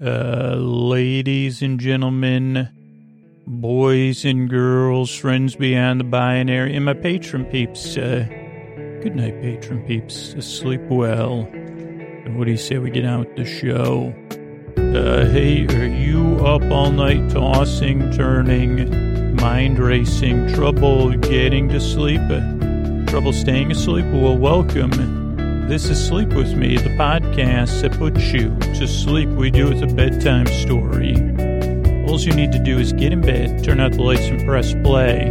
Uh, ladies and gentlemen, boys and girls, friends beyond the binary, and my patron peeps. Uh, good night, patron peeps. Sleep well. And what do you say we get out the show? Uh, hey, are you up all night tossing, turning, mind racing, trouble getting to sleep, uh, trouble staying asleep? Well, welcome. This is Sleep With Me, the podcast that puts you to sleep. We do with a bedtime story. All you need to do is get in bed, turn out the lights, and press play.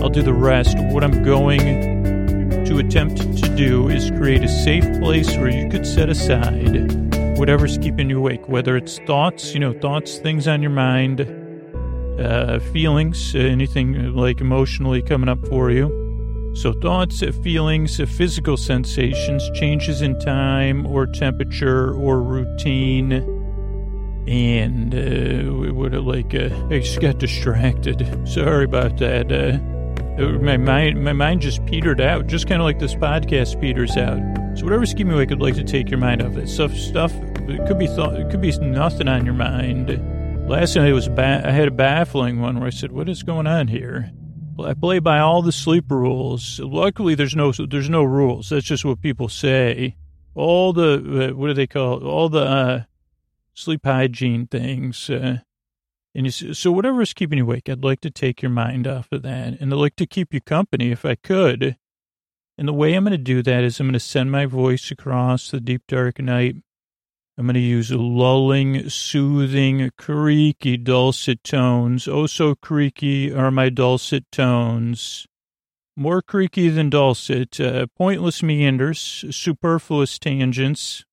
I'll do the rest. What I'm going to attempt to do is create a safe place where you could set aside whatever's keeping you awake, whether it's thoughts, you know, thoughts, things on your mind, uh, feelings, anything like emotionally coming up for you. So, thoughts, feelings, physical sensations, changes in time or temperature or routine. And we uh, what like uh, I just got distracted. Sorry about that. Uh, my mind, my mind just petered out, just kind of like this podcast peters out. So whatever scheme I could like to take your mind off it. Stuff, stuff. It could be thought. It could be nothing on your mind. Last night was. Ba- I had a baffling one where I said, "What is going on here?" I play by all the sleep rules. Luckily, there's no there's no rules. That's just what people say. All the uh, what do they call it? all the uh, sleep hygiene things. Uh, and you, so whatever is keeping you awake, I'd like to take your mind off of that, and I'd like to keep you company if I could. And the way I'm going to do that is I'm going to send my voice across the deep dark night I'm going to use lulling, soothing, creaky, dulcet tones. Oh, so creaky are my dulcet tones. More creaky than dulcet, uh, pointless meanders, superfluous tangents.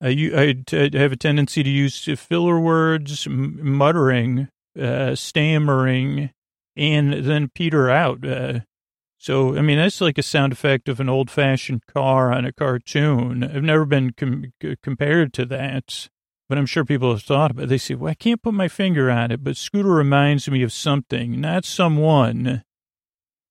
I, I, I have a tendency to use filler words, muttering, uh, stammering, and then peter out. Uh, so, I mean, that's like a sound effect of an old fashioned car on a cartoon. I've never been com- compared to that, but I'm sure people have thought about it. They say, well, I can't put my finger on it, but Scooter reminds me of something, not someone.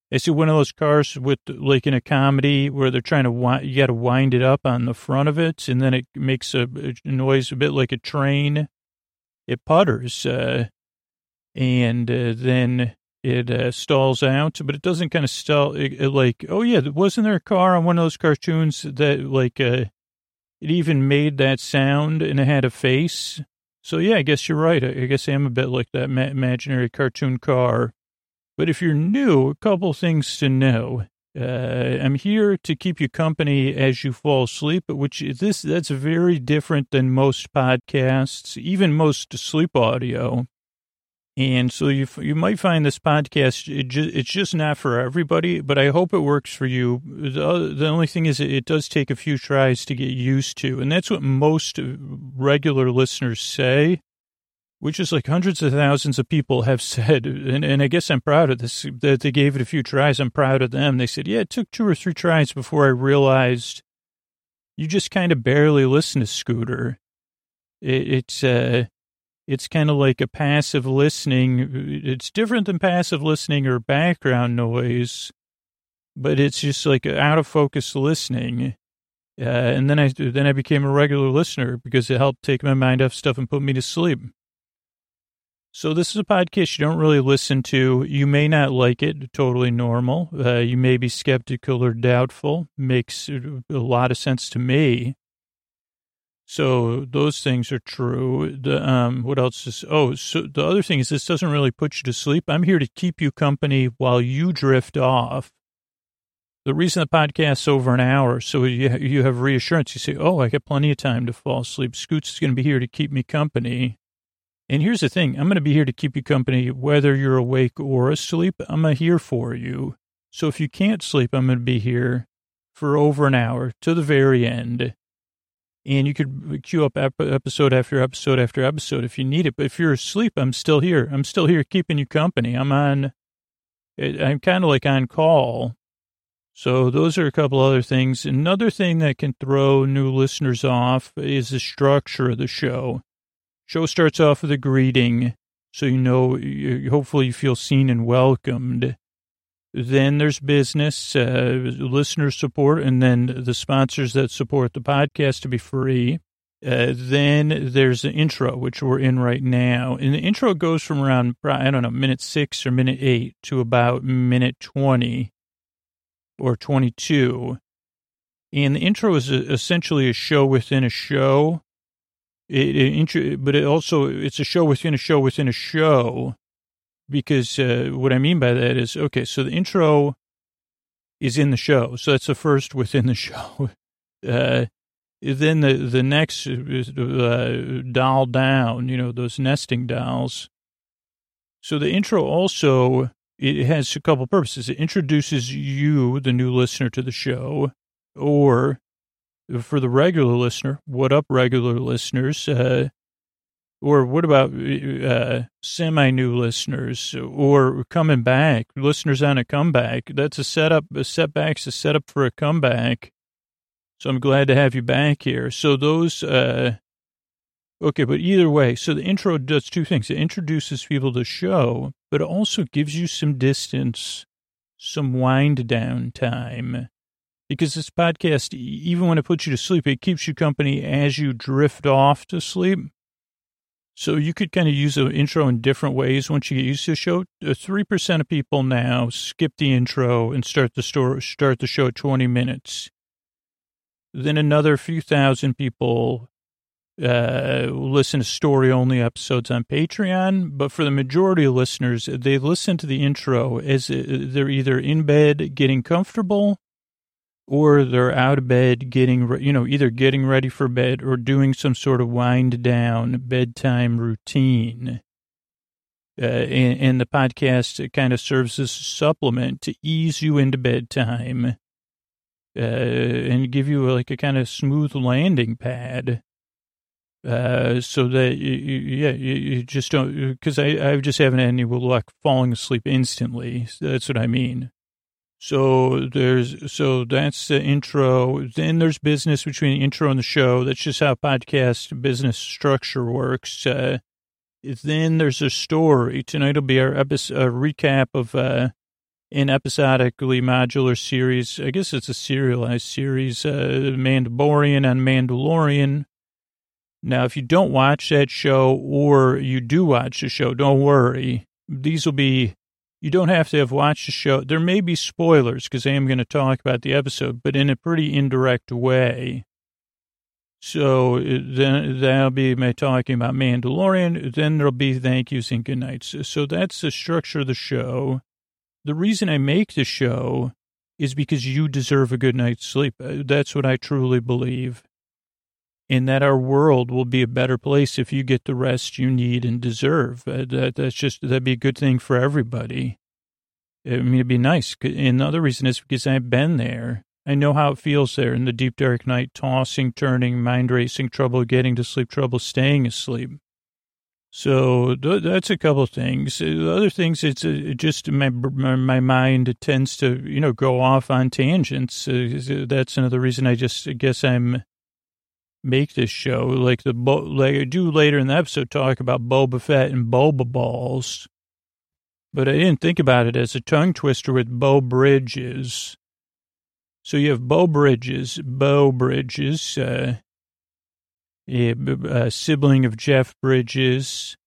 They see one of those cars with, like in a comedy where they're trying to, wind, you got to wind it up on the front of it, and then it makes a, a noise a bit like a train. It putters, uh, and uh, then it uh, stalls out, but it doesn't kind of stall. It, it, like, oh yeah, wasn't there a car on one of those cartoons that like uh, it even made that sound and it had a face? So yeah, I guess you're right. I guess I am a bit like that ma- imaginary cartoon car. But if you're new, a couple things to know. Uh, I'm here to keep you company as you fall asleep, which is this that's very different than most podcasts, even most sleep audio. And so you you might find this podcast it just, it's just not for everybody, but I hope it works for you. The, the only thing is it does take a few tries to get used to, and that's what most regular listeners say, which is like hundreds of thousands of people have said, and, and I guess I'm proud of this that they gave it a few tries. I'm proud of them. They said, yeah, it took two or three tries before I realized you just kind of barely listen to Scooter. It, it's uh it's kind of like a passive listening. It's different than passive listening or background noise, but it's just like out of focus listening. Uh, and then I then I became a regular listener because it helped take my mind off stuff and put me to sleep. So this is a podcast you don't really listen to. You may not like it. Totally normal. Uh, you may be skeptical or doubtful. Makes a lot of sense to me. So those things are true. The, um, what else is, oh, so the other thing is this doesn't really put you to sleep. I'm here to keep you company while you drift off. The reason the podcast's over an hour, so you, you have reassurance. You say, oh, I got plenty of time to fall asleep. Scoots is going to be here to keep me company. And here's the thing. I'm going to be here to keep you company whether you're awake or asleep. I'm here for you. So if you can't sleep, I'm going to be here for over an hour to the very end and you could queue up episode after episode after episode if you need it. But if you're asleep, I'm still here. I'm still here keeping you company. I'm on, I'm kind of like on call. So those are a couple other things. Another thing that can throw new listeners off is the structure of the show. Show starts off with a greeting, so you know, hopefully you feel seen and welcomed. Then there's business, uh, listener support, and then the sponsors that support the podcast to be free. Uh, then there's the intro, which we're in right now. And the intro goes from around, I don't know, minute six or minute eight to about minute 20 or 22. And the intro is a, essentially a show within a show. It, it, but it also, it's a show within a show within a show. Because uh, what I mean by that is, okay, so the intro is in the show. So that's the first within the show. Uh, then the the next uh, doll down, you know, those nesting dolls. So the intro also it has a couple purposes. It introduces you, the new listener, to the show, or for the regular listener, what up, regular listeners? Uh, or what about uh, semi-new listeners or coming back, listeners on a comeback? That's a setup. A setback's a setup for a comeback. So I'm glad to have you back here. So those, uh, okay, but either way, so the intro does two things. It introduces people to the show, but it also gives you some distance, some wind down time. Because this podcast, even when it puts you to sleep, it keeps you company as you drift off to sleep. So you could kind of use the intro in different ways once you get used to the show. Uh, three percent of people now skip the intro and start the store, start the show at 20 minutes. Then another few thousand people uh, listen to story only episodes on Patreon. But for the majority of listeners, they listen to the intro as uh, they're either in bed getting comfortable or they're out of bed getting, you know, either getting ready for bed or doing some sort of wind down bedtime routine. Uh, and, and the podcast kind of serves as a supplement to ease you into bedtime uh, and give you like a kind of smooth landing pad. Uh, so that you, yeah, you, you just don't, because I, I just haven't had any luck falling asleep instantly. That's what I mean. So there's, so that's the intro. Then there's business between the intro and the show. That's just how podcast business structure works. Uh, then there's a story. Tonight will be our episode, recap of, uh, an episodically modular series. I guess it's a serialized series, uh, Mandoborian on Mandalorian. Now, if you don't watch that show or you do watch the show, don't worry. These will be, you don't have to have watched the show. There may be spoilers because I am going to talk about the episode, but in a pretty indirect way. So then that'll be my talking about Mandalorian. Then there'll be thank yous and good nights. So that's the structure of the show the reason I make the show is because you deserve a good night's sleep. Uh, that's what I truly believe. And that our world will be a better place if you get the rest you need and deserve. Uh, that, that's just, that'd be a good thing for everybody. I mean, it'd be nice. And the other reason is because I've been there. I know how it feels there in the deep, dark night, tossing, turning, mind racing, trouble getting to sleep, trouble staying asleep. So th- that's a couple of things. The other things, it's uh, just my, my mind tends to, you know, go off on tangents. Uh, that's another reason I just I guess I'm make this show like the like I do later in the episode talk about Boba Fett and Boba balls, but I didn't think about it as a tongue twister with Beau Bridges. So you have Beau Bridges, Beau Bridges, uh, a, sibling of Jeff Bridges,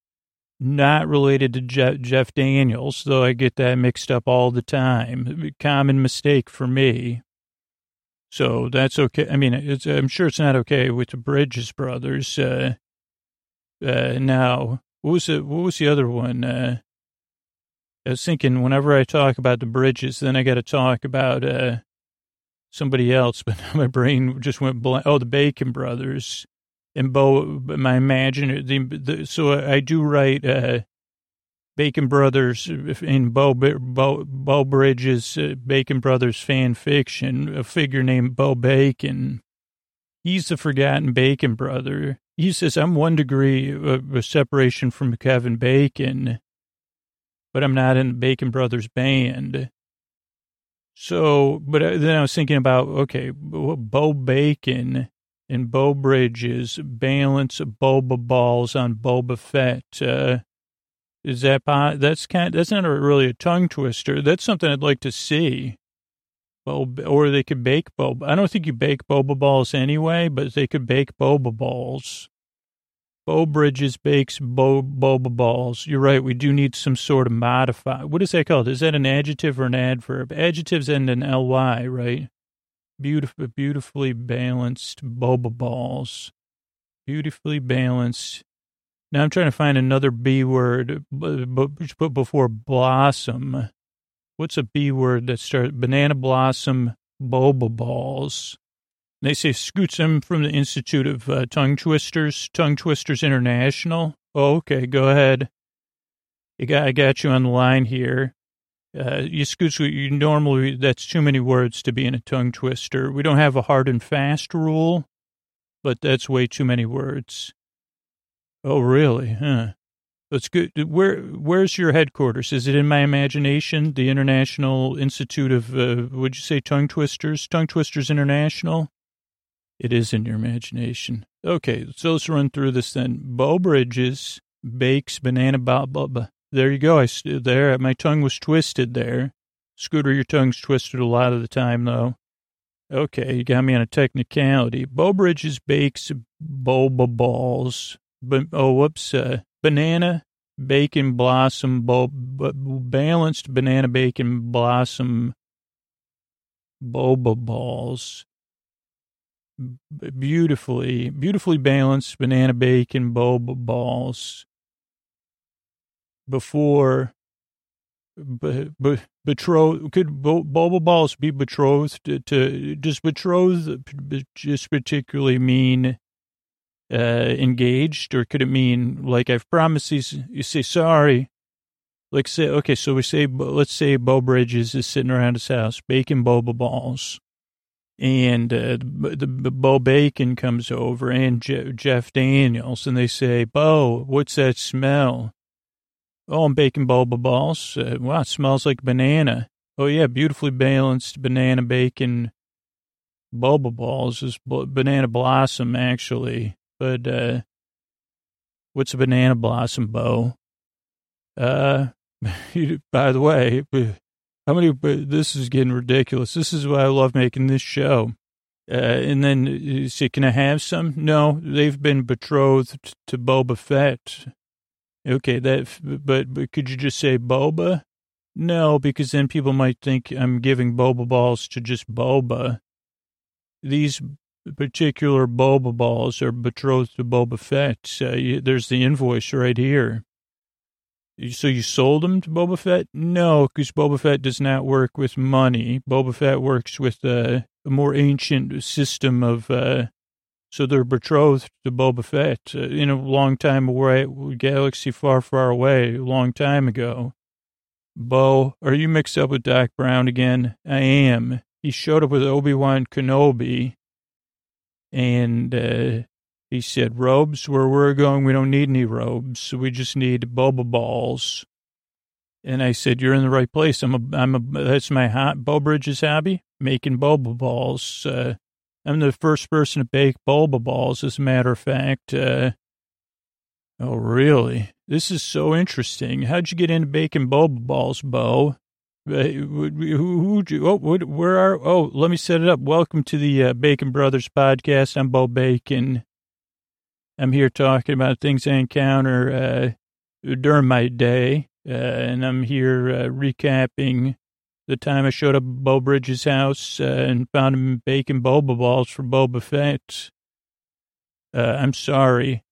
not related to Jeff Daniels, though I get that mixed up all the time. Common mistake for me. So that's okay. I mean, I'm sure it's not okay with the Bridges brothers. Uh, uh, now, what was the, what was the other one? Uh, I was thinking whenever I talk about the Bridges, then I got to talk about uh, somebody else, but my brain just went blank. Oh, the Bacon brothers and Bo, my imagine the, the, so I do write uh, Bacon Brothers in Bo Bo, Beau Bridges uh, Bacon Brothers fan fiction. A figure named Bo Bacon. He's the forgotten Bacon brother. He says I'm one degree of, separation from Kevin Bacon, but I'm not in the Bacon Brothers band. So, but uh, then I was thinking about okay, Bo Bacon and Beau Bridges balance boba balls on Boba Fett. Uh, is that that's kind? That's not a, really a tongue twister. That's something I'd like to see. Bo, or they could bake boba. I don't think you bake boba balls anyway, but they could bake boba balls. Bo Bridges bakes bo, boba balls. You're right. We do need some sort of modify. What is that called? Is that an adjective or an adverb? Adjectives end in ly, right? Beautiful, beautifully balanced boba balls. Beautifully balanced. Now I'm trying to find another B word, but before blossom. What's a B word that starts banana blossom boba balls? They say scoots from the Institute of uh, Tongue Twisters, Tongue Twisters International. Oh, okay, go ahead. You got, I got you on the line here. Uh, you scoots, you normally, that's too many words to be in a tongue twister. We don't have a hard and fast rule, but that's way too many words. Oh, really? Huh. That's good. Where where's your headquarters? Is it in my imagination? The International Institute of uh, would you say tongue twisters? Tongue Twisters International. It is in your imagination. Okay, so let's run through this then. Bow Bridges bakes banana bob. There you go. I stood there. My tongue was twisted there. Scooter, your tongue's twisted a lot of the time though. Okay, you got me on a technicality. Bow Bridges bakes boba balls. But oh, whoops. Uh, banana bacon blossom bo- balanced banana bacon blossom boba balls beautifully beautifully balanced banana bacon boba balls before be, be, betrothed could bo, boba balls be betrothed to, to just betrothed just particularly mean engaged, or could it mean like I've promised these? You say sorry, like say okay. So we say let's say Bo Bridges is sitting around his house baking boba balls, and uh, the, the Bo Bacon comes over and Je- Jeff Daniels, and they say, Bo, what's that smell? Oh, I'm baking boba balls. Uh, wow, it smells like banana. Oh yeah, beautifully balanced banana bacon boba balls is banana blossom actually. But uh, what's a banana blossom bow? Uh, by the way, how many? This is getting ridiculous. This is why I love making this show. Uh, and then you say, can I have some? No, they've been betrothed to Boba Fett. Okay, that, but, but could you just say Boba? No, because then people might think I'm giving Boba balls to just Boba. These particular boba balls are betrothed to Boba Fett. Uh, you, there's the invoice right here. So you sold them to Boba Fett? No, because Boba Fett does not work with money. Boba Fett works with a more ancient system of. Uh, so they're betrothed to Boba Fett uh, in a long time away, galaxy far, far away, a long time ago. Bo, are you mixed up with Doc Brown again? I am. He showed up with Obi Wan Kenobi and uh, he said, robes, where we're going, we don't need any robes. We just need boba balls. And I said, you're in the right place. I'm a, I'm a, that's my hot, Bo Bridges hobby, making boba balls. Uh, I'm the first person to bake boba balls, as a matter of fact. Uh, oh, really? This is so interesting. How'd you get into baking boba balls, Bo? Who, who, who, oh, where are, oh, let me set it up. Welcome to the uh, Bacon Brothers podcast. I'm Bo Bacon. I'm here talking about things I encounter uh, during my day, uh, and I'm here uh, recapping the time I showed up at Bo Bridges' house uh, and found him baking boba balls for Boba Fett. Uh, I'm sorry.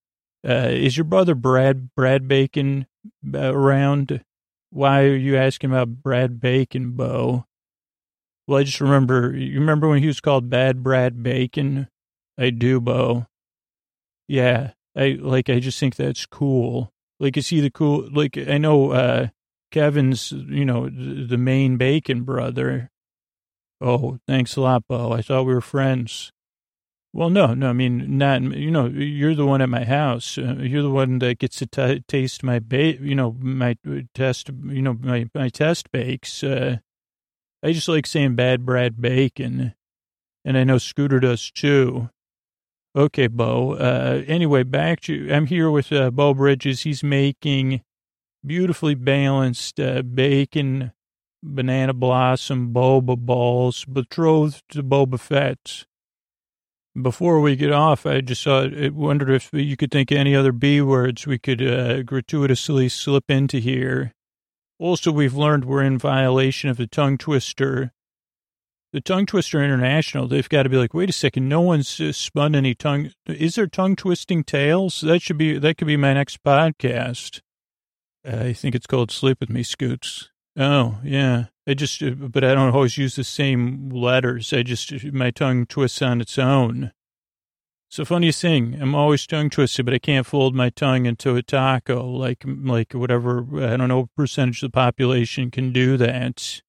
is your brother Brad Brad Bacon around? Why are you asking about Brad Bacon, Bo? Well, I just remember, you remember when he was called Bad Brad Bacon? I do, Bo. Yeah, I, like, I just think that's cool. Like, is he the cool, like, I know, uh, Kevin's, you know, the main Bacon brother. Oh, thanks a lot, Bo. I thought we were friends. Well, no, no, I mean, not, you know, you're the one at my house. Uh, you're the one that gets to t- taste my bake, you know, my uh, test, you know, my, my test bakes. Uh, I just like saying bad Brad Bacon. And I know Scooter does too. Okay, Bo. Uh, anyway, back to, I'm here with uh, Bo Bridges. He's making beautifully balanced uh, bacon banana blossom, boba balls, betrothed to Boba Fett. Before we get off, I just saw, I wondered if you could think of any other B words we could uh, gratuitously slip into here. Also, we've learned we're in violation of the tongue twister. The tongue twister international, they've got to be like, wait a second, no one's uh, spun any tongue. Is there tongue twisting tales? That should be, that could be my next podcast. I think it's called Sleep With Me, Scoots. Oh, yeah. I just, but I don't always use the same letters. I just, my tongue twists on its own. The funniest thing. I'm always tongue twisted, but I can't fold my tongue into a taco like, like whatever, I don't know, percentage of the population can do that.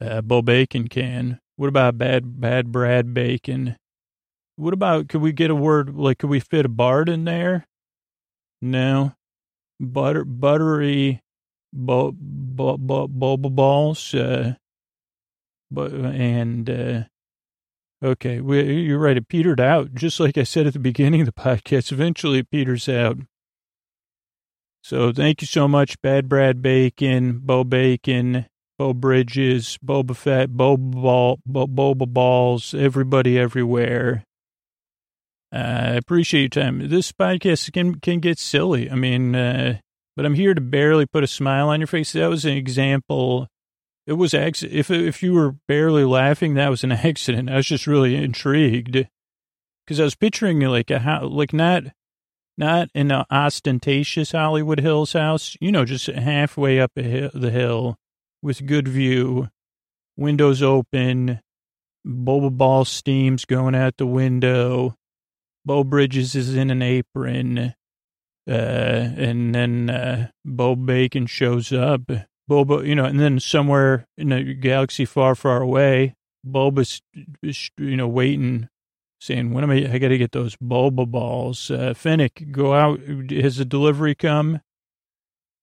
Uh, Bo Bacon can. What about bad, bad Brad Bacon? What about, could we get a word, like, could we fit a Bard in there? No. Butter, buttery, bo, bo, bo, boba balls, uh, and, uh, okay, we, you're right. It petered out. Just like I said at the beginning of the podcast, eventually it peters out. So thank you so much, Bad Brad Bacon, Bo Bacon, Bo Bridges, Boba Fett, Boba Ball, Bo, Boba Balls, everybody everywhere. Uh, I appreciate your time. This podcast can can get silly. I mean, uh, but I'm here to barely put a smile on your face. That was an example. It was accident. If if you were barely laughing, that was an accident. I was just really intrigued because I was picturing like a how like not not in an ostentatious Hollywood Hills house, you know, just halfway up hill, the hill with good view, windows open, boba ball steams going out the window. Bo Bridges is in an apron. Uh, and then, uh, Bo Bacon shows up. Boba, you know, and then somewhere in a galaxy far, far away, Boba's, you know, waiting, saying, when am I, I got to get those boba balls. Uh, Fennec, go out. Has the delivery come?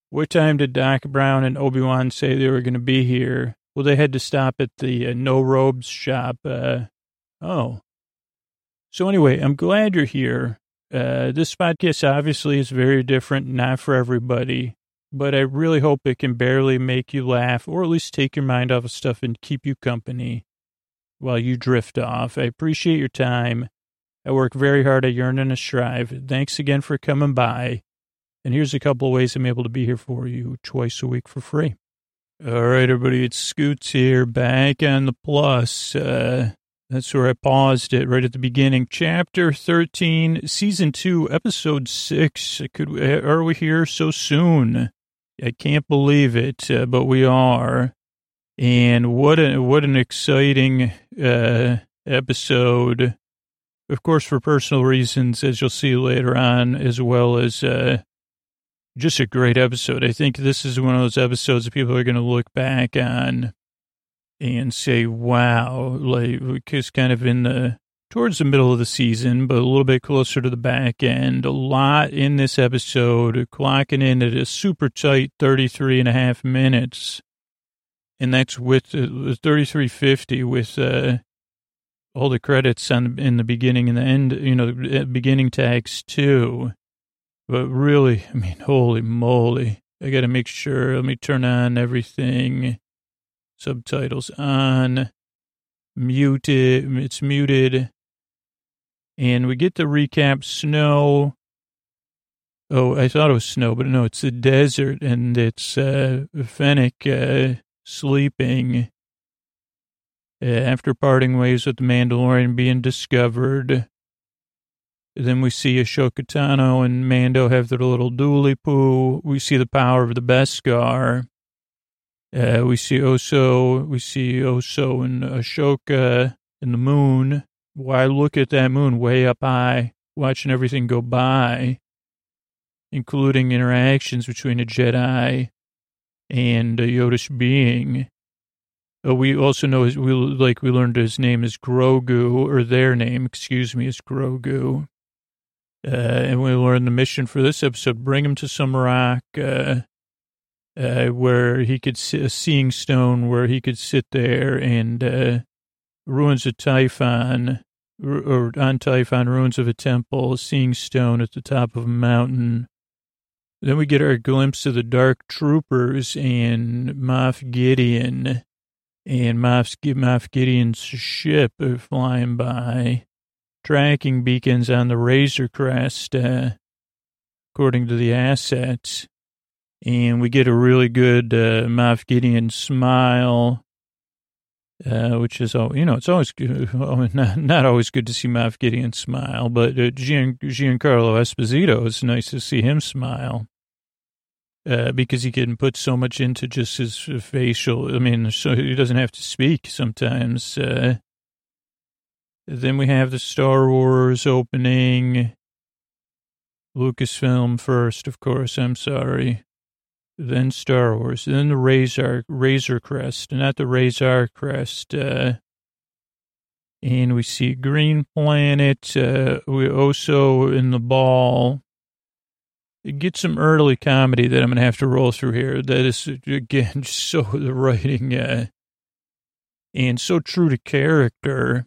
What time did Doc Brown and Obi-Wan say they were going to be here? Well, they had to stop at the uh, No Robes shop. Uh, oh. So anyway, I'm glad you're here. Uh, this podcast obviously is very different, not for everybody, but I really hope it can barely make you laugh or at least take your mind off of stuff and keep you company while you drift off. I appreciate your time. I work very hard. I yearn and I strive. Thanks again for coming by. And here's a couple of ways I'm able to be here for you twice a week for free. All right, everybody, it's Scoots here, back on the plus. Uh, that's where I paused it right at the beginning. Chapter 13, Season 2, Episode 6. Could Are we here so soon? I can't believe it, uh, but we are. And what a, what an exciting uh, episode. Of course, for personal reasons, as you'll see later on, as well as uh, just a great episode. I think this is one of those episodes that people are going to look back on and say, wow, like, because kind of in the, towards the middle of the season, but a little bit closer to the back end. A lot in this episode, clocking in at a super tight 33 and a half minutes. And that's with uh, 3350 with uh, all the credits on in the beginning and the end, you know, the beginning tags too. But really, I mean, holy moly. I got to make sure. Let me turn on everything subtitles on, muted, it's muted. And we get the recap snow. Oh, I thought it was snow, but no, it's the desert and it's uh, Fennec uh, sleeping uh, after parting ways with the Mandalorian being discovered. Then we see Ahsoka Tano and Mando have their little dually poo. We see the power of the Beskar. Uh, we see Oso, we see Oso and Ahsoka and the moon. Why look at that moon way up high, watching everything go by, including interactions between a Jedi and a Yodish being. Uh, we also know his, we like we learned his name is Grogu, or their name, excuse me, is Grogu. Uh, and we learned the mission for this episode: bring him to some rock. Uh, uh, where he could see a seeing stone where he could sit there and uh, ruins of Tython or on Tython, ruins of a temple, a seeing stone at the top of a mountain Then we get our glimpse of the Dark Troopers and Moff Gideon and Moff, Moff Gideon's ship flying by, tracking beacons on the Razor Crest, uh, according to the assets. And we get a really good uh, Gideon smile uh, which is, oh, you know, it's always not, not always good to see Moff Gideon smile, but uh, Gian, Giancarlo Esposito, it's nice to see him smile uh, because he can put so much into just his facial. I mean, so he doesn't have to speak sometimes. Uh, then we have the Star Wars opening. Lucasfilm first, of course. I'm sorry then Star Wars, then the Razor Razor Crest, not the Razor Crest. Uh, and we see Green Planet. Uh, we also in the ball. Get some early comedy that I'm gonna have to roll through here. That is again so the writing uh, and so true to character.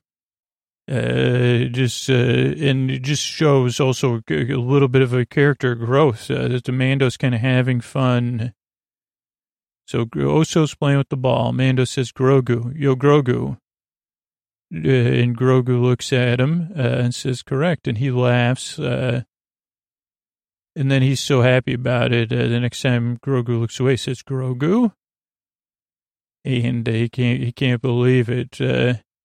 Uh, just uh, and it just shows also a little bit of a character growth uh, that the Mando's kind of having fun. So Oso's playing with the ball. Mando says, "Grogu, yo Grogu," uh, and Grogu looks at him uh, and says, "Correct," and he laughs. And then he's so happy about it. The next time Grogu looks away, says, "Grogu," and he can't he can't believe it.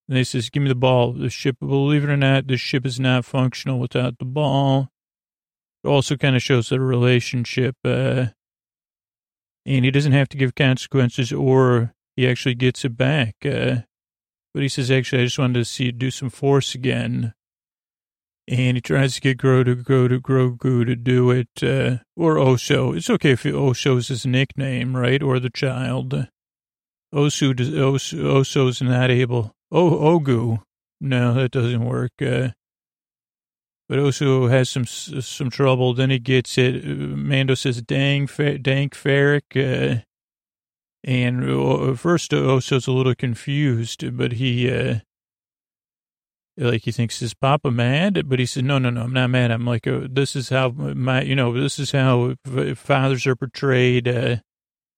And he says, give me the ball. The ship, believe it or not, the ship is not functional without the ball. It also kind of shows the relationship. Uh, and he doesn't have to give consequences or he actually gets it back. Uh, but he says, actually, I just wanted to see you do some force again. And he tries to get Grow to go to Grogu to do it, uh, or Oso. It's okay if Oso's his nickname, right? Or the child. Osu, does, Osu Oso's not able Oh, Ogu. No, that doesn't work. Uh, but Osu has some some trouble. Then he gets it. Mando says, "Dang, fa- dank farrik." Uh, and uh, first, Oso's a little confused, but he, uh, like, he thinks his papa mad, but he says, "No, no, no, I'm not mad. I'm like, uh, this is how my, you know, this is how fathers are portrayed."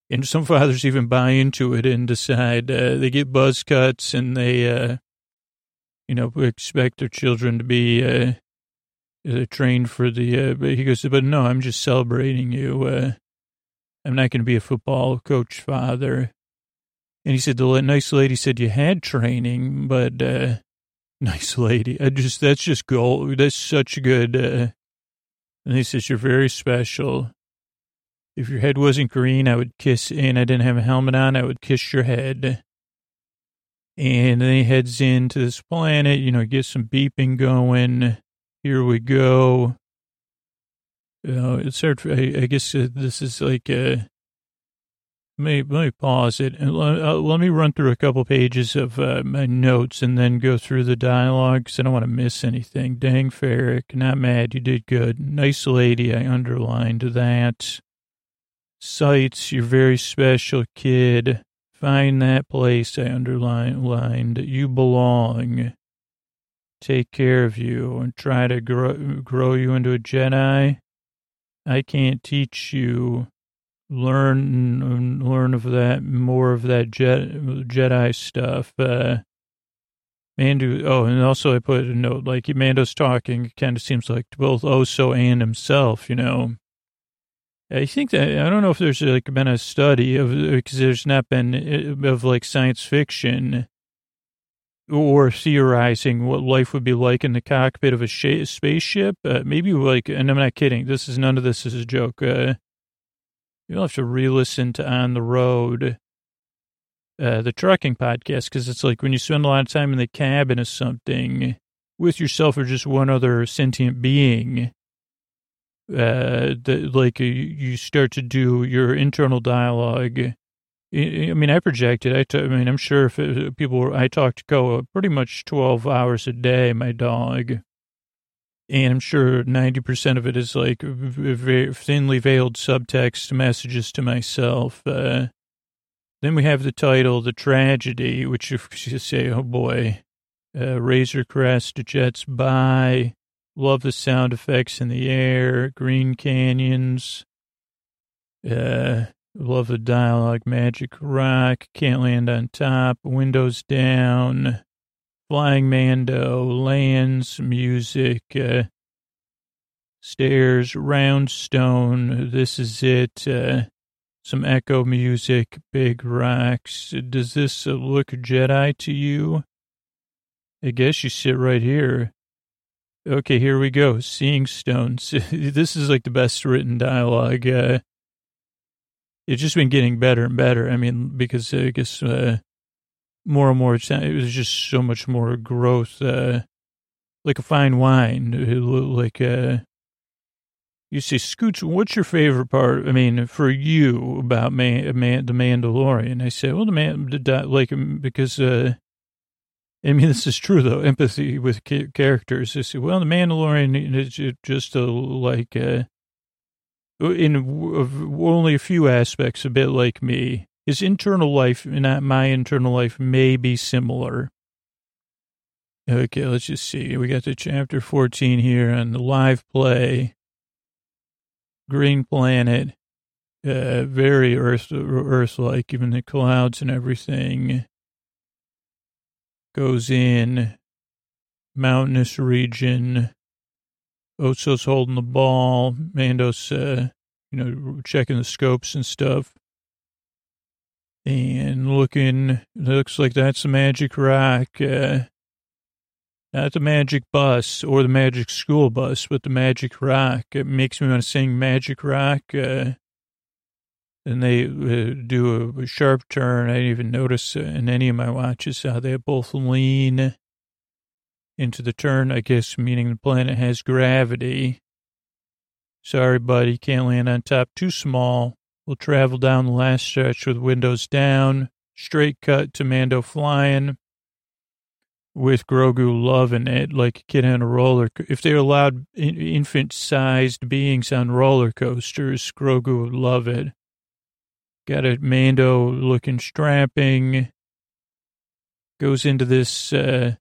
Uh, and some fathers even buy into it and decide uh, they get buzz cuts and they, uh, you know, expect their children to be uh, uh trained for the. Uh, but he goes, but no, I'm just celebrating you. Uh, I'm not going to be a football coach father. And he said, the nice lady said you had training, but nice lady, I just that's just gold. That's such good. and he says you're very special. If your head wasn't green, I would kiss, and I didn't have a helmet on, I would kiss your head. And then he heads into this planet, you know, get some beeping going. Here we go. It's hard. I, I guess uh, this is like a. Uh, let me, let me pause it and let, uh, let me run through a couple pages of uh, my notes and then go through the dialogue because I don't want to miss anything. Dang, farrik, not mad. You did good. Nice lady. I underlined that sites, you're very special kid. Find that place I underlined. You belong. Take care of you and try to grow, grow you into a Jedi. I can't teach you. Learn, learn of that, more of that Jedi stuff. Uh, Mando, oh, and also I put a note, like Mando's talking, kind of seems like both Oso and himself, you know. I think that I don't know if there's like been a study of because there's not been uh, of like science fiction or theorizing what life would be like in the cockpit of a sh- spaceship. Uh, maybe like, and I'm not kidding. This is none of this is a joke. Uh, you'll have to re-listen to On the Road, uh, the trucking podcast, because it's like when you spend a lot of time in the cabin of something with yourself or just one other sentient being uh, the, like uh, you start to do your internal dialogue. I mean, I projected. I, t- I mean, I'm sure if it, uh, people were, I talked to Koa pretty much 12 hours a day, my dog. And I'm sure 90% of it is like very thinly veiled subtext messages to myself. Uh, then we have the title, The Tragedy, which if you say, oh boy, uh, Razor Crest jets by, Love the sound effects in the air, green canyons. Uh, love the dialogue. Magic rock. Can't land on top. Windows down. Flying Mando. Lands. Music. Uh, stairs. Round stone. This is it. Uh, some echo music. Big rocks. Does this look Jedi to you? I guess you sit right here. Okay, here we go. Seeing stones. this is like the best written dialogue. Uh, it's just been getting better and better. I mean, because I guess uh, more and more, it was just so much more growth, uh, like a fine wine. Like, uh, you say, Scoots, what's your favorite part? I mean, for you about man, man, the Mandalorian? I say, well, the man, the, like, because, uh, I mean, this is true though. Empathy with characters. I say, well, the Mandalorian is just a, like, uh, in only a few aspects, a bit like me. His internal life and my internal life may be similar. Okay, let's just see. We got the chapter 14 here on the live play. Green planet. Uh, very Earth, Earth-like, even the clouds and everything goes in, mountainous region. Oso's holding the ball. Mando's, uh, you know, checking the scopes and stuff. And looking, looks like that's the magic rock. Uh, not the magic bus or the magic school bus, but the magic rock. It makes me want to sing Magic Rock. Uh, and they uh, do a, sharp turn. I didn't even notice in any of my watches how they both lean into the turn, I guess, meaning the planet has gravity. Sorry, buddy, can't land on top. Too small. We'll travel down the last stretch with windows down. Straight cut to Mando flying with Grogu loving it like a kid on a roller. If they allowed infant-sized beings on roller coasters, Grogu would love it. Got a Mando looking strapping. Goes into this uh,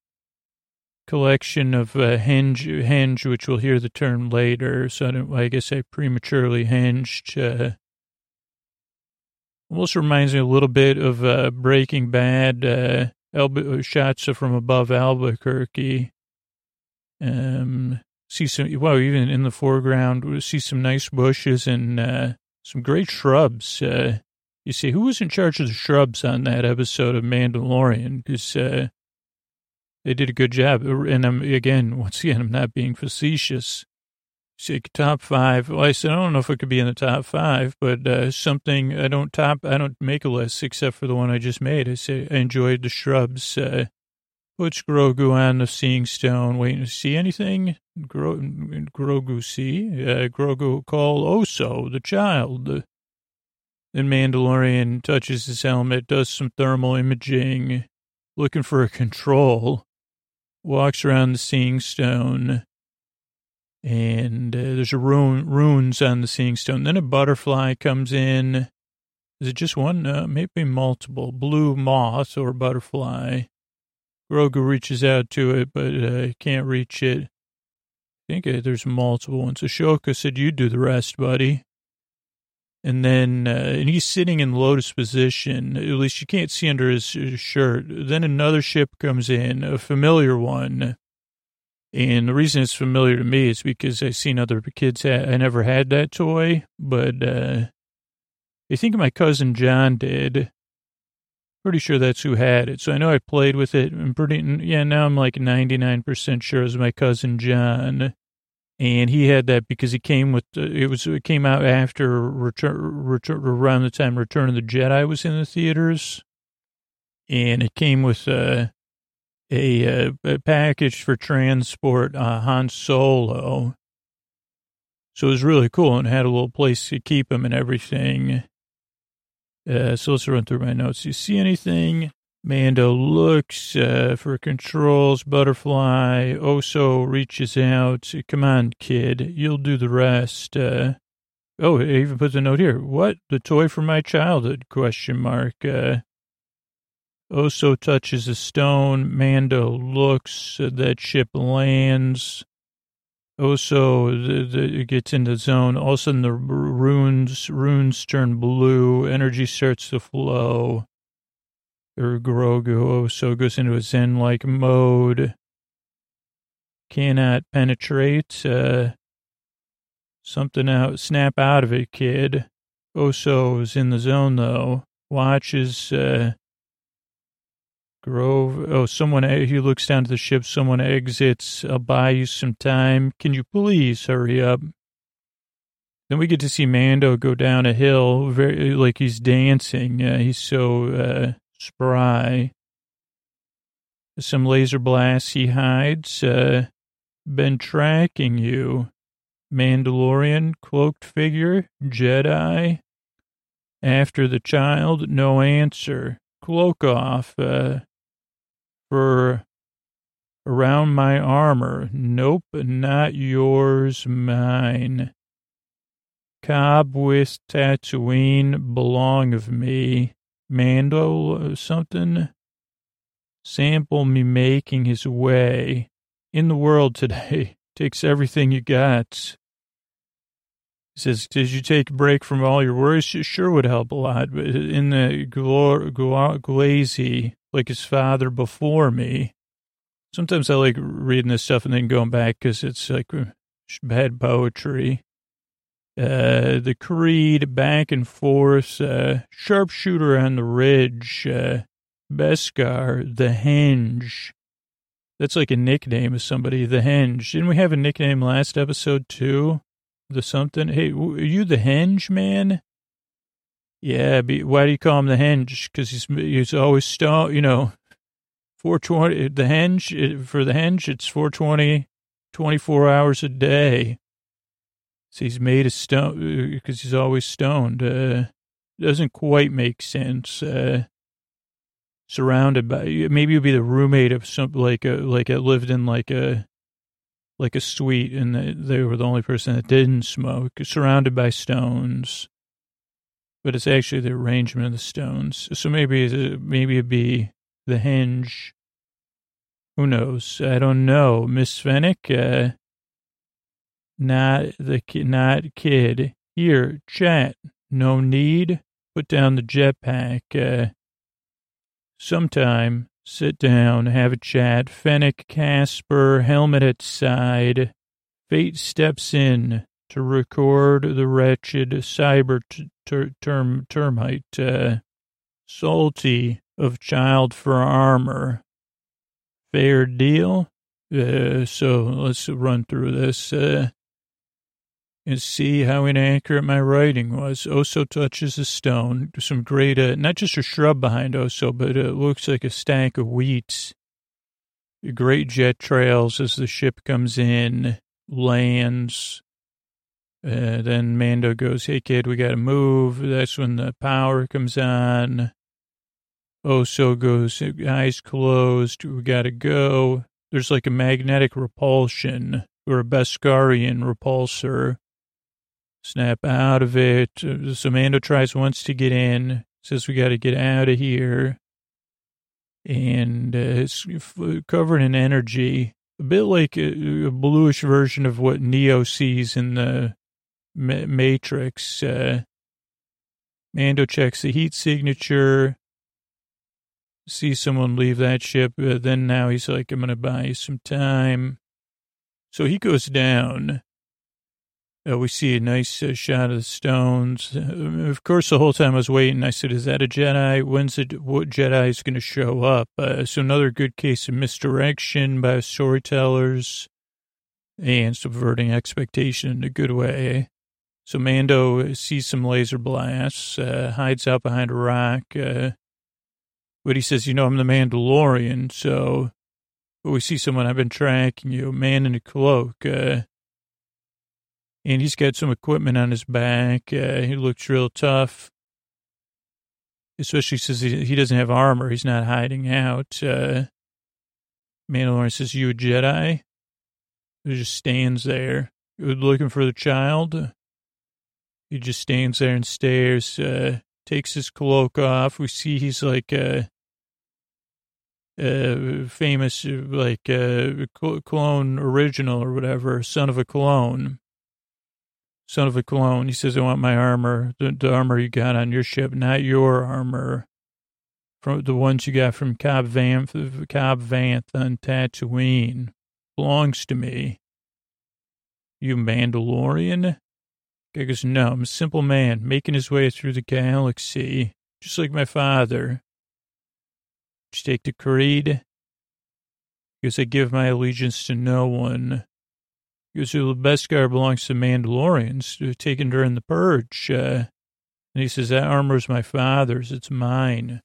collection of uh, henge, henge, which we'll hear the term later. So I, I guess I prematurely hinged. Uh, almost reminds me a little bit of uh, Breaking Bad. Uh, Albu- shots from above Albuquerque. Um, see some, well, even in the foreground, we see some nice bushes and uh, some great shrubs. Uh, you see, who was in charge of the shrubs on that episode of Mandalorian? Because uh, they did a good job. And I'm, again, once again, I'm not being facetious. See, top five. Well, I said, I don't know if it could be in the top five, but uh, something I don't top, I don't make a list except for the one I just made. I say I enjoyed the shrubs. Uh, puts Grogu on the seeing stone, waiting to see anything. Gro- Grogu see. Uh, Grogu call Oso, the child. Then Mandalorian touches his helmet, does some thermal imaging, looking for a control, walks around the seeing stone, and uh, there's a rune, runes on the seeing stone. Then a butterfly comes in. Is it just one? Uh, maybe multiple. Blue moth or butterfly. Grogu reaches out to it, but uh, can't reach it. I think uh, there's multiple ones. Ahsoka said, you do the rest, buddy. And then, uh, and he's sitting in lotus position. At least you can't see under his, shirt. Then another ship comes in, a familiar one. And the reason it's familiar to me is because I've seen other kids. Ha- I never had that toy, but uh, I think my cousin John did. Pretty sure that's who had it. So I know I played with it. I'm pretty, yeah, now I'm like 99% sure it was my cousin John and he had that because he came with uh, it was it came out after return, return around the time Return of the Jedi was in the theaters, and it came with uh, a, uh, a package for transport uh, Han Solo. So it was really cool and had a little place to keep him and everything. Uh, so let's run through my notes. You see anything? Mando looks uh, for controls, butterfly. Oso reaches out. Come on, kid. You'll do the rest. Uh, oh, it even puts a note here. What? The toy from my childhood? Question mark. Uh, Oso touches a stone. Mando looks. Uh, that ship lands. Also, the, the, gets into the zone. All of a sudden, the runes runes turn blue. Energy starts to flow. Or Grogu also goes into a Zen-like mode. Cannot penetrate. Uh, something out. Snap out of it, kid. Oso is in the zone though. Watches. Uh, Grove. Oh, someone, he looks down to the ship. Someone exits. I'll buy you some time. Can you please hurry up? Then we get to see Mando go down a hill, very like he's dancing. Uh, he's so uh, spry. Some laser blasts he hides. Uh, been tracking you. Mandalorian, cloaked figure, Jedi. After the child, no answer. Cloak off. Uh, for around my armor. Nope, not yours, mine. Cobb with Tatooine belong of me. Mando something. Sample me making his way in the world today. Takes everything you got. He says, did you take a break from all your worries? Sure would help a lot. But in the glor- glazy, like his father before me. Sometimes I like reading this stuff and then going back because it's like uh, bad poetry. Uh, the Creed, back and forth, uh, sharpshooter on the ridge, uh, Beskar, the Henge. That's like a nickname of somebody, the Henge. Didn't we have a nickname last episode too? The something? Hey, are you the Henge man? Yeah, be, why do you call him the henge? Because he's he's always stone. You know, four twenty. The henge for the henge, it's 420, 24 hours a day. So he's made of stone because uh, he's always stoned. Uh, doesn't quite make sense. Uh, surrounded by maybe you'd be the roommate of some like a like it lived in like a like a suite and they were the only person that didn't smoke. Surrounded by stones but it's actually the arrangement of the stones. So maybe maybe it'd be the hinge. Who knows? I don't know. Miss Fennec, uh, not the not kid. Here, chat. No need. Put down the jetpack. Uh, sometime sit down, have a chat. Fennec, Casper, helmet at side. Fate steps in to record the wretched cyber t- ter- term termite uh, salty of child for armor. Fair deal. Uh, so let's run through this uh, and see how inaccurate my writing was. Oso touches a stone. Some great, uh, not just a shrub behind Oso, but it looks like a stack of wheat. Great jet trails as the ship comes in, lands, uh, then Mando goes, Hey kid, we got to move. That's when the power comes on. Oso goes, eyes closed. We got to go. There's like a magnetic repulsion or a Beskarian repulsor. Snap out of it. So Mando tries once to get in, says we got to get out of here. And uh, it's covered in energy, a bit like a, a bluish version of what Neo sees in the Matrix. Uh, Mando checks the heat signature. See someone leave that ship. Uh, then now he's like, I'm going to buy you some time. So he goes down. Uh, we see a nice uh, shot of the stones. Uh, of course, the whole time I was waiting, I said, Is that a Jedi? When's the what Jedi is going to show up? Uh, so, another good case of misdirection by storytellers and subverting expectation in a good way. So Mando sees some laser blasts, uh, hides out behind a rock. Uh, but he says, you know, I'm the Mandalorian. So but we see someone, I've been tracking you, a man in a cloak. Uh, and he's got some equipment on his back. Uh, he looks real tough. Especially since he, he doesn't have armor. He's not hiding out. Uh, Mandalorian says, you a Jedi? He just stands there. Looking for the child? He just stands there and stares, uh, takes his cloak off. We see he's like, a, uh, famous, uh, like, uh, clone original or whatever, son of a clone. Son of a clone. He says, I want my armor, the, the armor you got on your ship, not your armor. From the ones you got from Cobb Vanth, Cobb Vanth on Tatooine belongs to me. You Mandalorian? Guy goes, no, I'm a simple man making his way through the galaxy, just like my father. Just take the creed. Because I give my allegiance to no one. Because the Beskar belongs to Mandalorians taken during the purge. Uh, and he says, that armor's my father's. It's mine.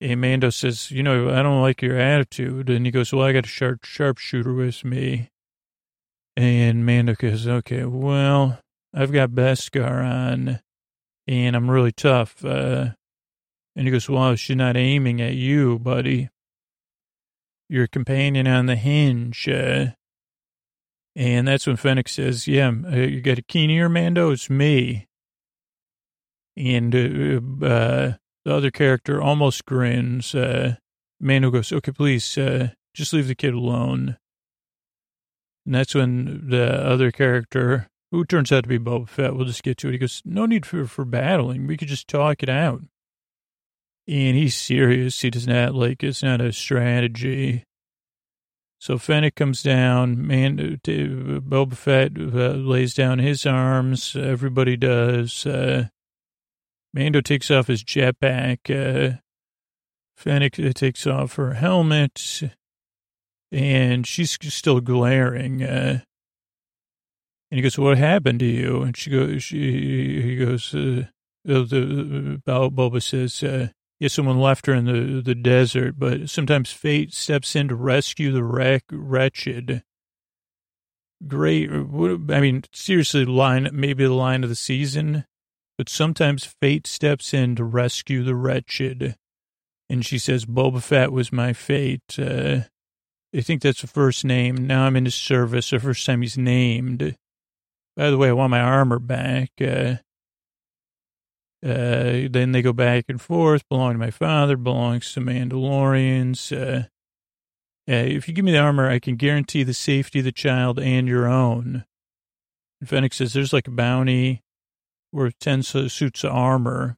And Mando says, you know, I don't like your attitude. And he goes, well, I got a sharp sharpshooter with me. And Mando goes, okay, well, I've got Beskar on and I'm really tough. Uh, and he goes, well, she's not aiming at you, buddy. Your companion on the hinge. Uh, and that's when Fennec says, yeah, uh, you got a keen ear, Mando? It's me. And uh, uh, the other character almost grins. Uh, Mando goes, okay, please, uh, just leave the kid alone. And that's when the other character, who turns out to be Boba Fett, we'll just get to it. He goes, no need for, for battling. We could just talk it out. And he's serious. He does not like, it's not a strategy. So Fennec comes down, man, uh, Boba Fett uh, lays down his arms. Everybody does. Uh, Mando takes off his jetpack. Uh, Fennec uh, takes off her helmet, and she's still glaring. Uh, and he goes, "What happened to you?" And she goes, she, he goes, uh, the, uh, Boba says, "Yeah, someone left her in the the desert, but sometimes fate steps in to rescue the wreck, wretched." Great, I mean, seriously, line maybe the line of the season but sometimes fate steps in to rescue the wretched. And she says, Boba Fett was my fate. Uh, I think that's the first name. Now I'm in his service, the first time he's named. By the way, I want my armor back. Uh, uh, then they go back and forth. Belong to my father, belongs to Mandalorians. Uh, uh, if you give me the armor, I can guarantee the safety of the child and your own. And Fennec says, there's like a bounty worth 10 suits of armor.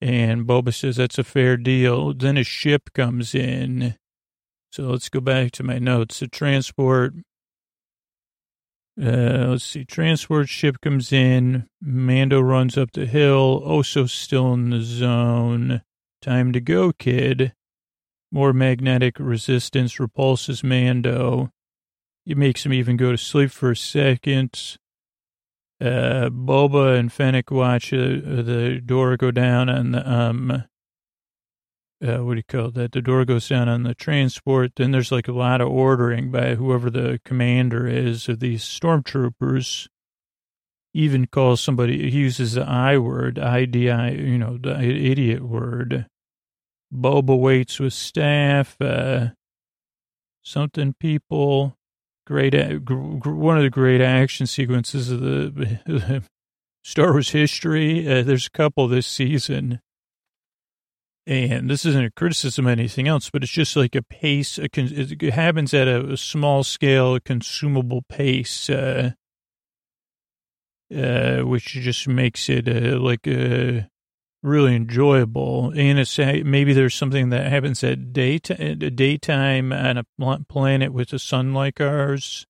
And Boba says that's a fair deal. Then a ship comes in. So let's go back to my notes. The transport, uh, let's see, transport ship comes in. Mando runs up the hill. Oso still in the zone. Time to go, kid. More magnetic resistance repulses Mando. It makes him even go to sleep for a second uh, Boba and Fennec watch uh, the door go down on the, um, uh, what do you call that? The door goes down on the transport. Then there's like a lot of ordering by whoever the commander is of these stormtroopers. Even calls somebody, he uses the I word, I-D-I, you know, the idiot word. Boba waits with staff, uh, something people great, one of the great action sequences of the Star Wars history. Uh, there's a couple this season. And this isn't a criticism of anything else, but it's just like a pace. A con- it happens at a, a small scale, consumable pace, uh, uh, which just makes it uh, like uh, really enjoyable. And it's maybe there's something that happens at daytime, daytime on a planet with a sun like ours.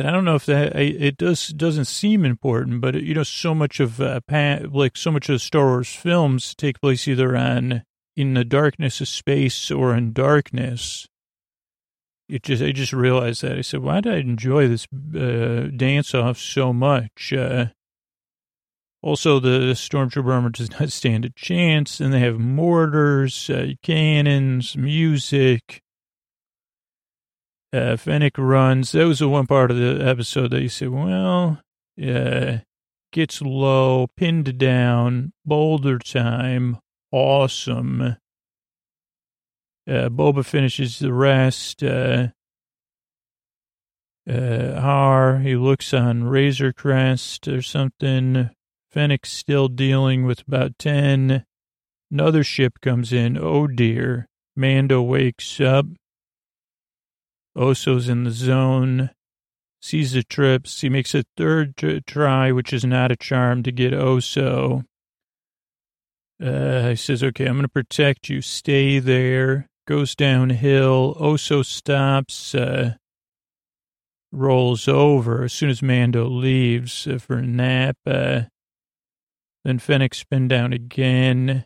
I don't know if that it does doesn't seem important, but you know, so much of uh, like so much of Star Wars films take place either on in the darkness of space or in darkness. It just I just realized that I said, why did I enjoy this uh, dance off so much? Uh, also, the stormtrooper armor does not stand a chance, and they have mortars, uh, cannons, music. Uh, Fennec runs. That was the one part of the episode that you said, well, uh, gets low, pinned down, boulder time, awesome. Uh, Boba finishes the rest. Uh, uh, Har, he looks on Razor Crest or something. Fennec's still dealing with about 10. Another ship comes in. Oh dear. Mando wakes up. Oso's in the zone. Sees the trips. He makes a third try, which is not a charm, to get Oso. Uh, he says, okay, I'm going to protect you. Stay there. Goes downhill. Oso stops, uh, rolls over as soon as Mando leaves uh, for a nap. Uh, then Fennec spin down again.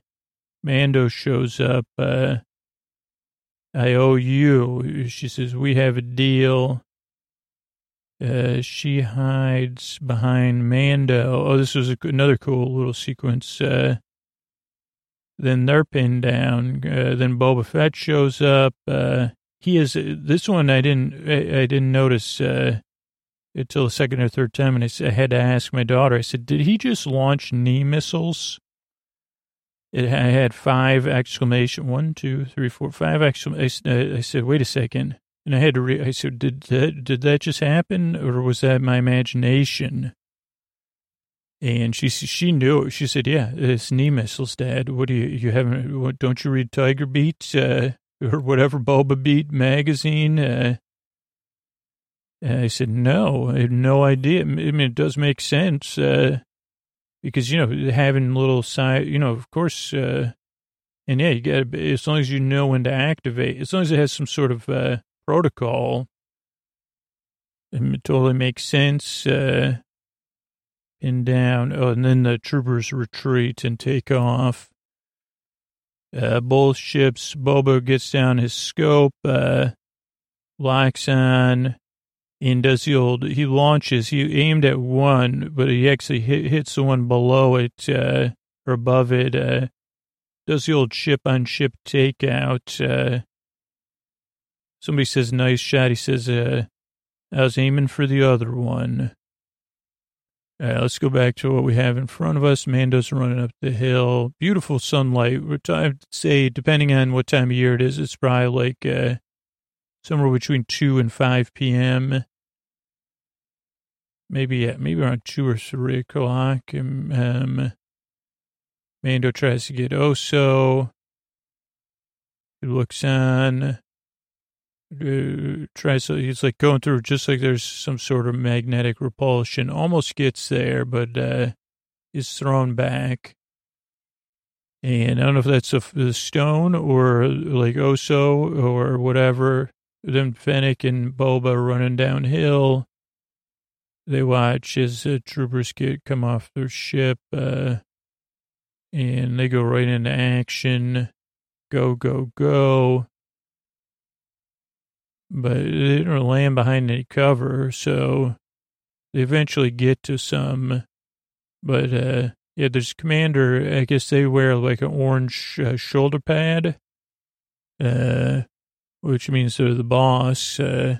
Mando shows up. Uh, I owe you. She says, we have a deal. Uh, she hides behind Mando. Oh, this was a, another cool little sequence. Uh, then they're pinned down. Uh, then Boba Fett shows up. Uh, he is this one. I didn't. I, I didn't notice uh, until the second or third time, and I, I, had to ask my daughter. I said, "Did he just launch knee missiles?" It I had five exclamation one, two, three, four, five exclamation. I, I said, "Wait a second. and I had to. Re- I said, "Did that? Did that just happen, or was that my imagination?" And she she knew. She said, "Yeah, it's knee missiles, Dad. What do you you haven't? What, don't you read Tiger Beat uh, or whatever Boba Beat magazine?" Uh, I said, "No, I had no idea. I mean, it does make sense uh, because you know having little side, you know, of course, uh, and yeah, you got as long as you know when to activate, as long as it has some sort of uh, protocol, it totally makes sense." Uh, and down. Oh, and then the troopers retreat and take off. Uh, both ships, Boba gets down his scope, uh, locks on, and does the old, he launches, he aimed at one, but he actually hit, hits the one below it, uh, or above it, uh, does the old ship on ship takeout, uh, somebody says, nice shot. He says, uh, I was aiming for the other one. Uh, let's go back to what we have in front of us. Mando's running up the hill. Beautiful sunlight. I'd say, depending on what time of year it is, it's probably like uh, somewhere between 2 and 5 p.m. Maybe, yeah, maybe around 2 or 3 o'clock. Um, Mando tries to get Oso. He looks on uh, tries to, he's like going through just like there's some sort of magnetic repulsion, almost gets there, but uh, is thrown back. And I don't know if that's a, a stone or like Oso or whatever. Then Fennec and Boba running downhill. They watch as uh, troopers get come off their ship, uh, and they go right into action. Go, go, go but they don't land behind any cover, so they eventually get to some. But uh, yeah, there's commander. I guess they wear like an orange uh, shoulder pad, uh, which means they're the boss. Uh,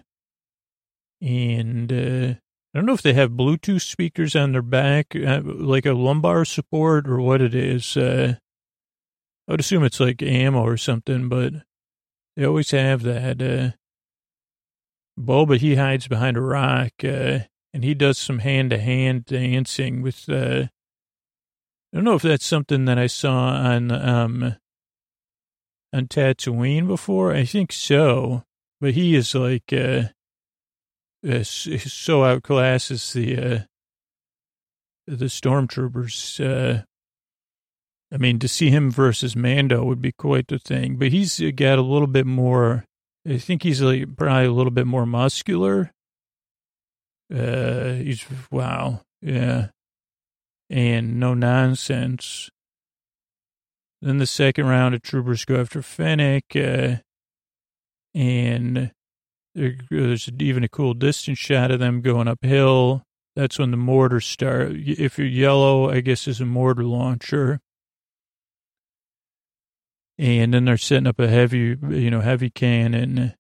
and uh, I don't know if they have Bluetooth speakers on their back, uh, like a lumbar support or what it is. Uh, I would assume it's like ammo or something, but they always have that. Uh, Boba, he hides behind a rock, uh, and he does some hand-to-hand dancing with, uh, I don't know if that's something that I saw on, um, on Tatooine before. I think so, but he is like, uh, uh so outclasses the, uh, the stormtroopers, uh, I mean, to see him versus Mando would be quite the thing, but he's got a little bit more I think he's like probably a little bit more muscular. Uh, he's wow, yeah, and no nonsense. Then the second round of troopers go after Fennec, uh, and there's even a cool distance shot of them going uphill. That's when the mortars start. If you're yellow, I guess is a mortar launcher and then they're setting up a heavy, you know, heavy cannon.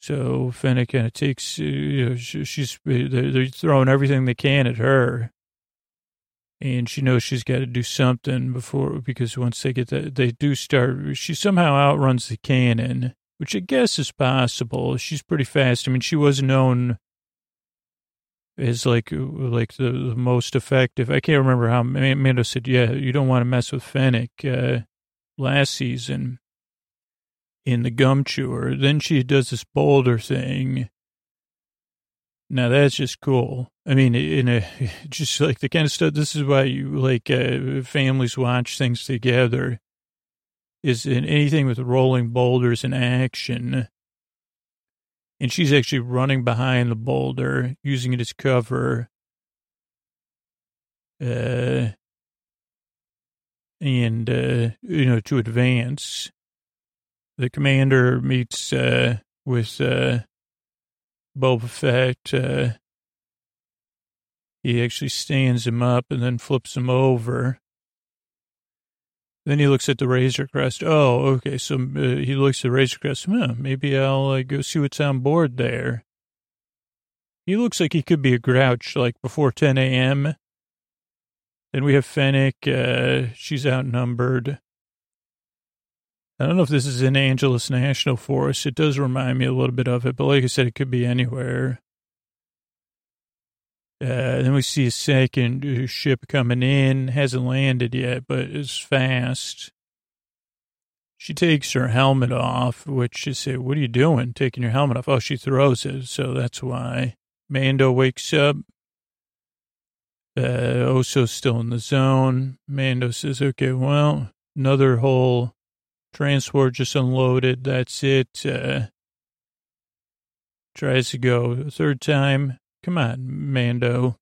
So Fennec kind of takes, uh, you know, she's they're throwing everything they can at her, and she knows she's got to do something before because once they get that, they do start. She somehow outruns the cannon, which I guess is possible. She's pretty fast. I mean, she was known as like like the, the most effective. I can't remember how Mando said, yeah, you don't want to mess with Fennec uh, last season in the gum chewer. Then she does this boulder thing. Now that's just cool. I mean, in a just like the kind of stuff. This is why you like uh, families watch things together. Is in anything with rolling boulders in action and she's actually running behind the boulder, using it as cover. Uh, and, uh, you know, to advance. The commander meets, uh, with, uh, Boba Fett, uh, he actually stands him up and then flips him over. Then he looks at the Razor Crest. Oh, okay. So uh, he looks at the Razor Crest. Huh, maybe I'll uh, go see what's on board there. He looks like he could be a grouch, like before 10 a.m. Then we have Fennec. Uh, she's outnumbered. I don't know if this is in Angeles National Forest. It does remind me a little bit of it, but like I said, it could be anywhere. Uh, then we see a second uh, ship coming in, hasn't landed yet, but is fast. She takes her helmet off, which she said, what are you doing, taking your helmet off? Oh, she throws it, so that's why. Mando wakes up. Uh, Oso's still in the zone. Mando says, okay, well, another whole transport just unloaded. That's it. Uh, tries to go third time. Come on, Mando.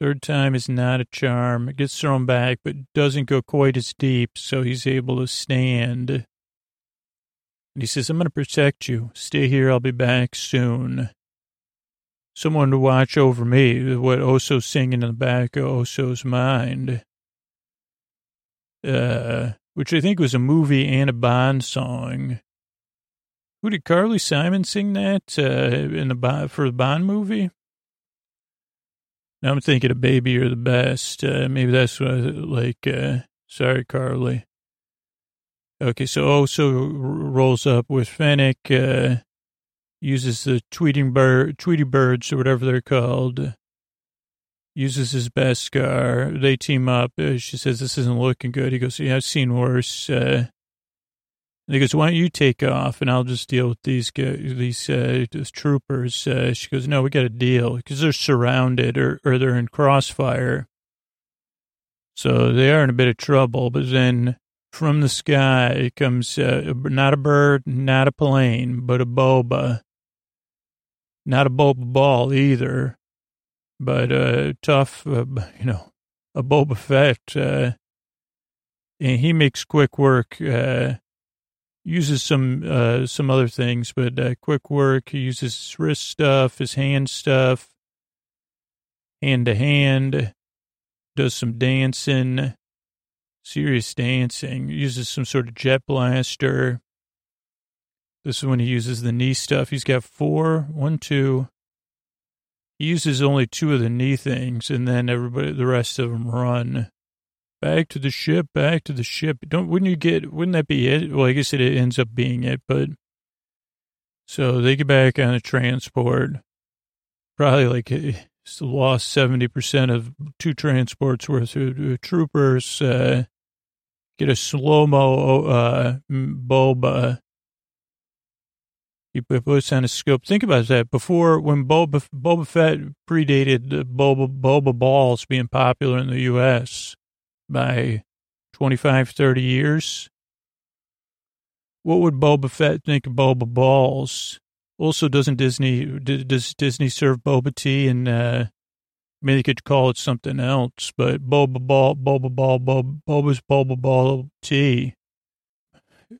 Third time is not a charm. It gets thrown back, but doesn't go quite as deep, so he's able to stand. And he says, I'm going to protect you. Stay here. I'll be back soon. Someone to watch over me. What Oso's singing in the back of Oso's mind. Uh, which I think was a movie and a Bond song. Who did Carly Simon sing that uh, in the for the Bond movie? Now I'm thinking of "Baby You're the Best." Uh, maybe that's what I, like. Uh, sorry, Carly. Okay, so also rolls up with Fennec. Uh, uses the tweeting bird, Tweety birds or whatever they're called. Uses his Beskar. They team up. Uh, she says this isn't looking good. He goes, "Yeah, I've seen worse." Uh, and he goes, why don't you take off and I'll just deal with these these uh, troopers. Uh, she goes, no, we got a deal because they're surrounded or, or they're in crossfire. So they are in a bit of trouble. But then from the sky it comes uh, not a bird, not a plane, but a boba. Not a boba ball either, but a tough, uh, you know, a Boba Fett. Uh, and he makes quick work uh, uses some uh, some other things, but uh, quick work. He uses his wrist stuff, his hand stuff, hand to hand. Does some dancing, serious dancing. Uses some sort of jet blaster. This is when he uses the knee stuff. He's got four, one, two. He uses only two of the knee things, and then everybody, the rest of them run back to the ship, back to the ship. Don't, wouldn't you get, wouldn't that be it? Well, I guess it ends up being it, but so they get back on the transport. Probably like eh, lost 70% of two transports worth of uh, troopers, uh, get a slow-mo, uh, boba. He puts on a scope. Think about that. Before, when Boba, Boba Fett predated Boba, Boba Balls being popular in the U.S., by 25, 30 years. What would Boba Fett think of Boba Balls? Also, doesn't Disney, does Disney serve Boba tea? And, uh, maybe they could call it something else, but Boba Ball, Boba Ball, Boba, Boba's Boba Ball tea.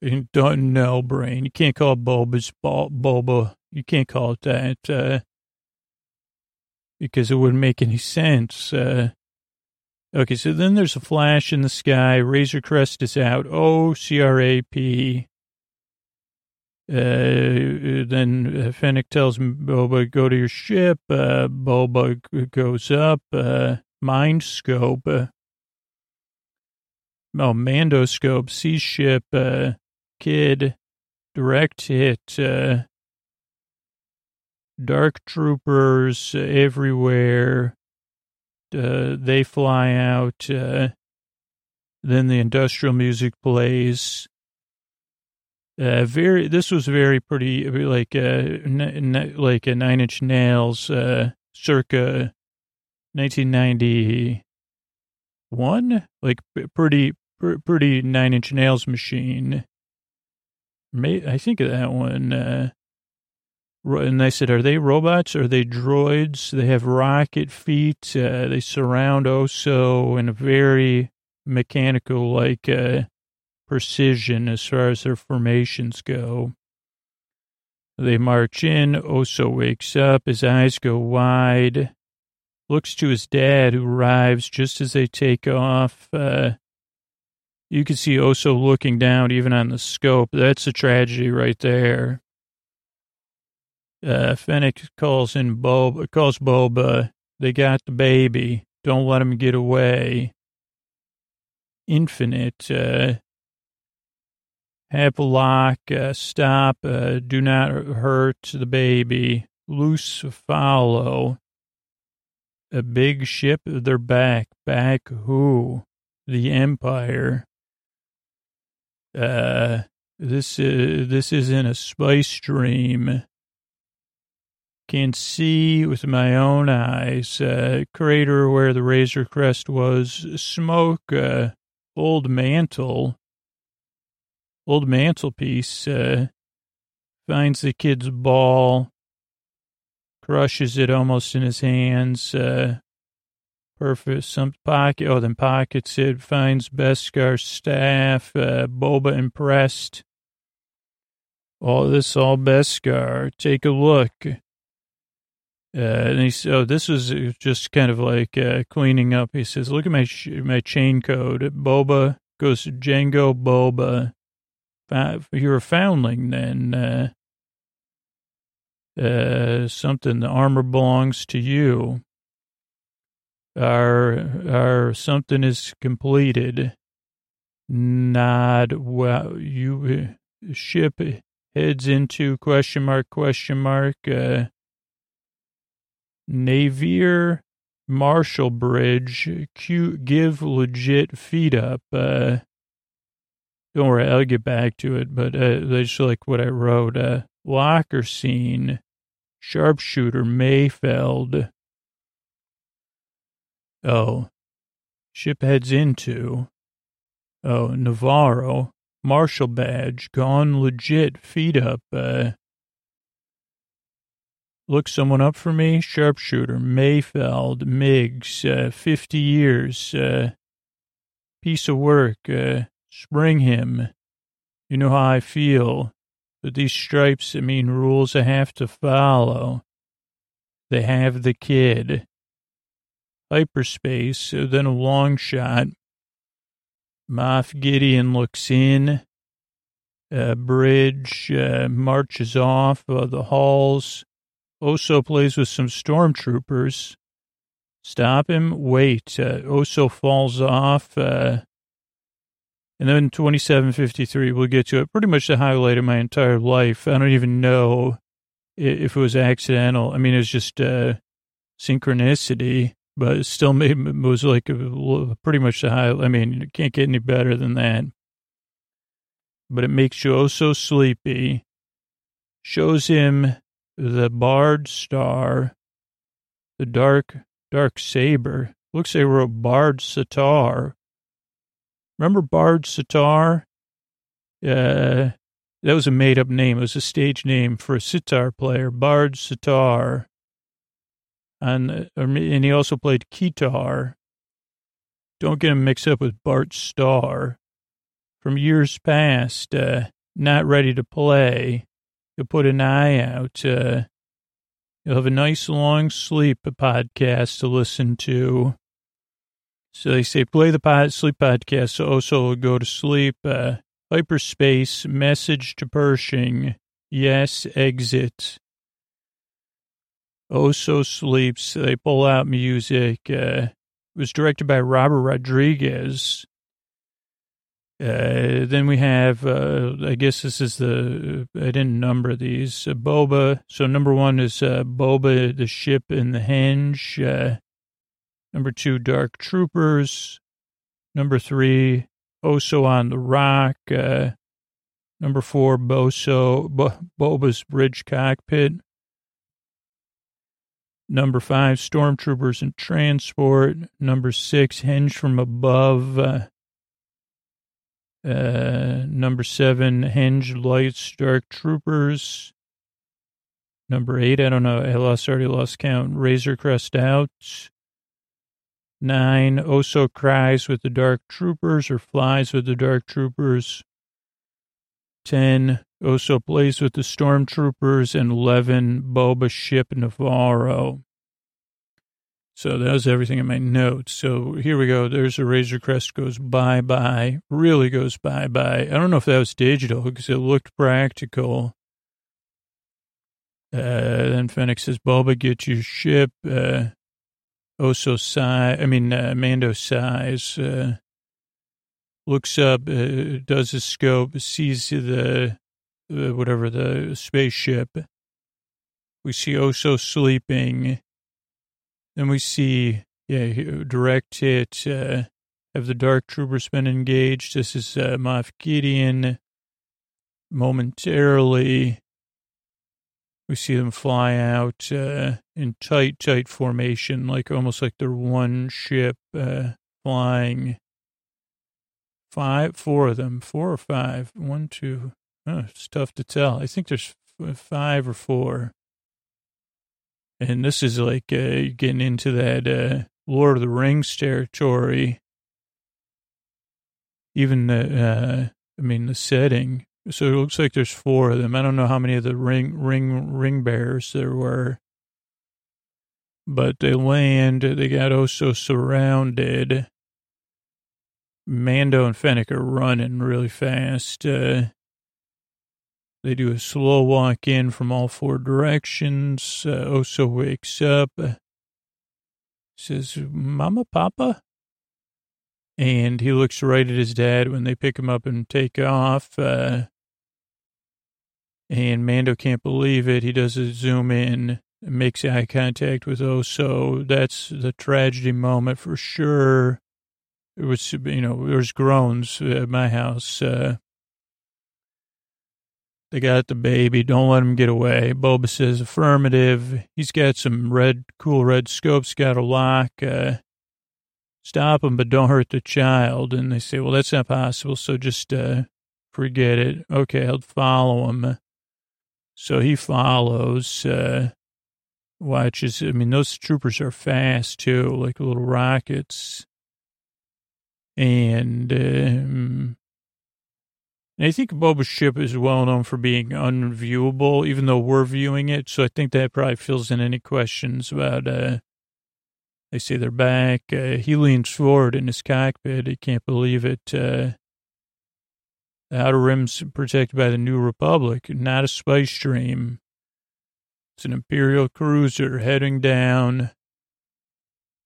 You don't know, brain. You can't call it Boba's Boba. You can't call it that, uh, because it wouldn't make any sense. Uh, Okay, so then there's a flash in the sky. Razor Crest is out. Oh, C-R-A-P. Uh, then uh, Fennec tells Boba, go to your ship. Uh, Boba goes up. Uh, mind scope. Uh, oh, Mando scope. Sees ship. Uh, kid. Direct hit. Uh, dark troopers everywhere. Uh, they fly out. Uh, then the industrial music plays. Uh, very. This was very pretty, like uh, n- n- like a Nine Inch Nails, uh, circa 1991. Like pretty, pr- pretty Nine Inch Nails machine. May I think of that one. Uh, and they said, "Are they robots? Are they droids? They have rocket feet. Uh, they surround Oso in a very mechanical, like." Uh, precision as far as their formations go. They march in. Oso wakes up. His eyes go wide. Looks to his dad, who arrives just as they take off. Uh, you can see Oso looking down, even on the scope. That's a tragedy right there. Uh, Fennec calls in Bob, calls Boba. They got the baby. Don't let him get away. Infinite. Uh, have a lock, uh, stop, uh, do not hurt the baby, loose follow. A big ship, they're back. Back who? The Empire. Uh, this is, this isn't a spice dream. Can see with my own eyes, uh, crater where the Razor Crest was, smoke, uh, old mantle old mantelpiece, uh, finds the kid's ball, crushes it almost in his hands, uh, perfect, some pocket, oh, then pockets it, finds Beskar's staff, uh, Boba impressed. All this, all Beskar, take a look. Uh, and he said, oh, this was just kind of like uh, cleaning up. He says, look at my my chain code. Boba goes to Jango Boba if you're a foundling, then uh, uh, something, the armor belongs to you. Our, our something is completed. Nod, well, you, uh, ship heads into question mark, question mark, uh, Navier Marshall Bridge, Q, give legit feed up, uh, don't worry, I'll get back to it, but uh, that's like what I wrote. Uh, locker scene, sharpshooter Mayfeld. Oh, ship heads into. Oh, Navarro, Marshall badge, gone legit, feet up. Uh, look someone up for me, sharpshooter Mayfeld, Migs, uh, 50 years, uh, piece of work, uh, Spring him. You know how I feel. But these stripes, I mean rules I have to follow. They have the kid. Hyperspace, then a long shot. Moff Gideon looks in. A bridge uh, marches off uh, the halls. Oso plays with some stormtroopers. Stop him. Wait. Uh, Oso falls off. Uh, and then 2753, we'll get to it. Pretty much the highlight of my entire life. I don't even know if it was accidental. I mean, it was just uh, synchronicity, but it still made, it was like a, pretty much the highlight. I mean, it can't get any better than that. But it makes you oh so sleepy. Shows him the barred star, the dark, dark saber. Looks like they wrote barred sitar Remember Bard Sitar? Uh, that was a made up name. It was a stage name for a sitar player, Bard Sitar. And, uh, and he also played guitar. Don't get him mixed up with Bart Starr. From years past, uh, not ready to play. You'll put an eye out. Uh, you'll have a nice long sleep podcast to listen to. So they say play the pod, sleep podcast. So also go to sleep. Uh, hyperspace message to Pershing. Yes, exit. Oso sleeps. They pull out music. Uh, it was directed by Robert Rodriguez. Uh, then we have, uh, I guess this is the, I didn't number these, uh, Boba. So number one is uh, Boba, the ship and the hinge. Uh, number two, Dark Troopers. Number three, Oso on the Rock. Uh, number four, Boso, Bo, Boba's Bridge Cockpit. Number five, Stormtroopers and Transport. Number six, Hinge from Above. Uh, number seven, Henge Lights, Dark Troopers. Number eight, I don't know, I lost, already lost count. Razor Crest Out. Nine, Oso Cries with the Dark Troopers or Flies with the Dark Troopers. Ten, Oso Plays with the Stormtroopers. And eleven, Boba Ship Navarro. So that was everything in my notes. So here we go. There's a Razor Crest goes bye bye, really goes bye bye. I don't know if that was digital because it looked practical. Uh, then Fennec says, Boba, get your ship. Uh, Oso size, I mean, uh, Mando size, uh, looks up, uh, does a scope, sees the, uh, whatever, the spaceship. We see Oso sleeping. Then we see, yeah, direct hit. Uh, have the Dark Troopers been engaged? This is uh, Moff Gideon. Momentarily, we see them fly out uh, in tight, tight formation, like almost like they're one ship uh, flying. Five, four of them, four or five. One, two. Oh, it's tough to tell. I think there's five or four. And this is like uh, getting into that uh, Lord of the Rings territory. Even the, uh, I mean, the setting. So it looks like there's four of them. I don't know how many of the ring ring ring bears there were, but they land. They got also surrounded. Mando and Fennec are running really fast. Uh, they do a slow walk in from all four directions. Uh, Oso wakes up, says, Mama, Papa? And he looks right at his dad when they pick him up and take off. Uh, and Mando can't believe it. He does a zoom in, makes eye contact with Oso. That's the tragedy moment for sure. It was, you know, there was groans at my house. Uh, they got the baby. Don't let him get away. Boba says affirmative. He's got some red, cool red scopes, got a lock. Uh, stop him, but don't hurt the child. And they say, well, that's not possible. So just uh, forget it. Okay, I'll follow him. So he follows, uh, watches. I mean, those troopers are fast too, like little rockets. And um, I think Boba's ship is well known for being unviewable, even though we're viewing it. So I think that probably fills in any questions about, uh, they say they're back. Uh, he leans forward in his cockpit. He can't believe it. Uh, the outer rim's protected by the New Republic, not a spice stream. It's an Imperial cruiser heading down.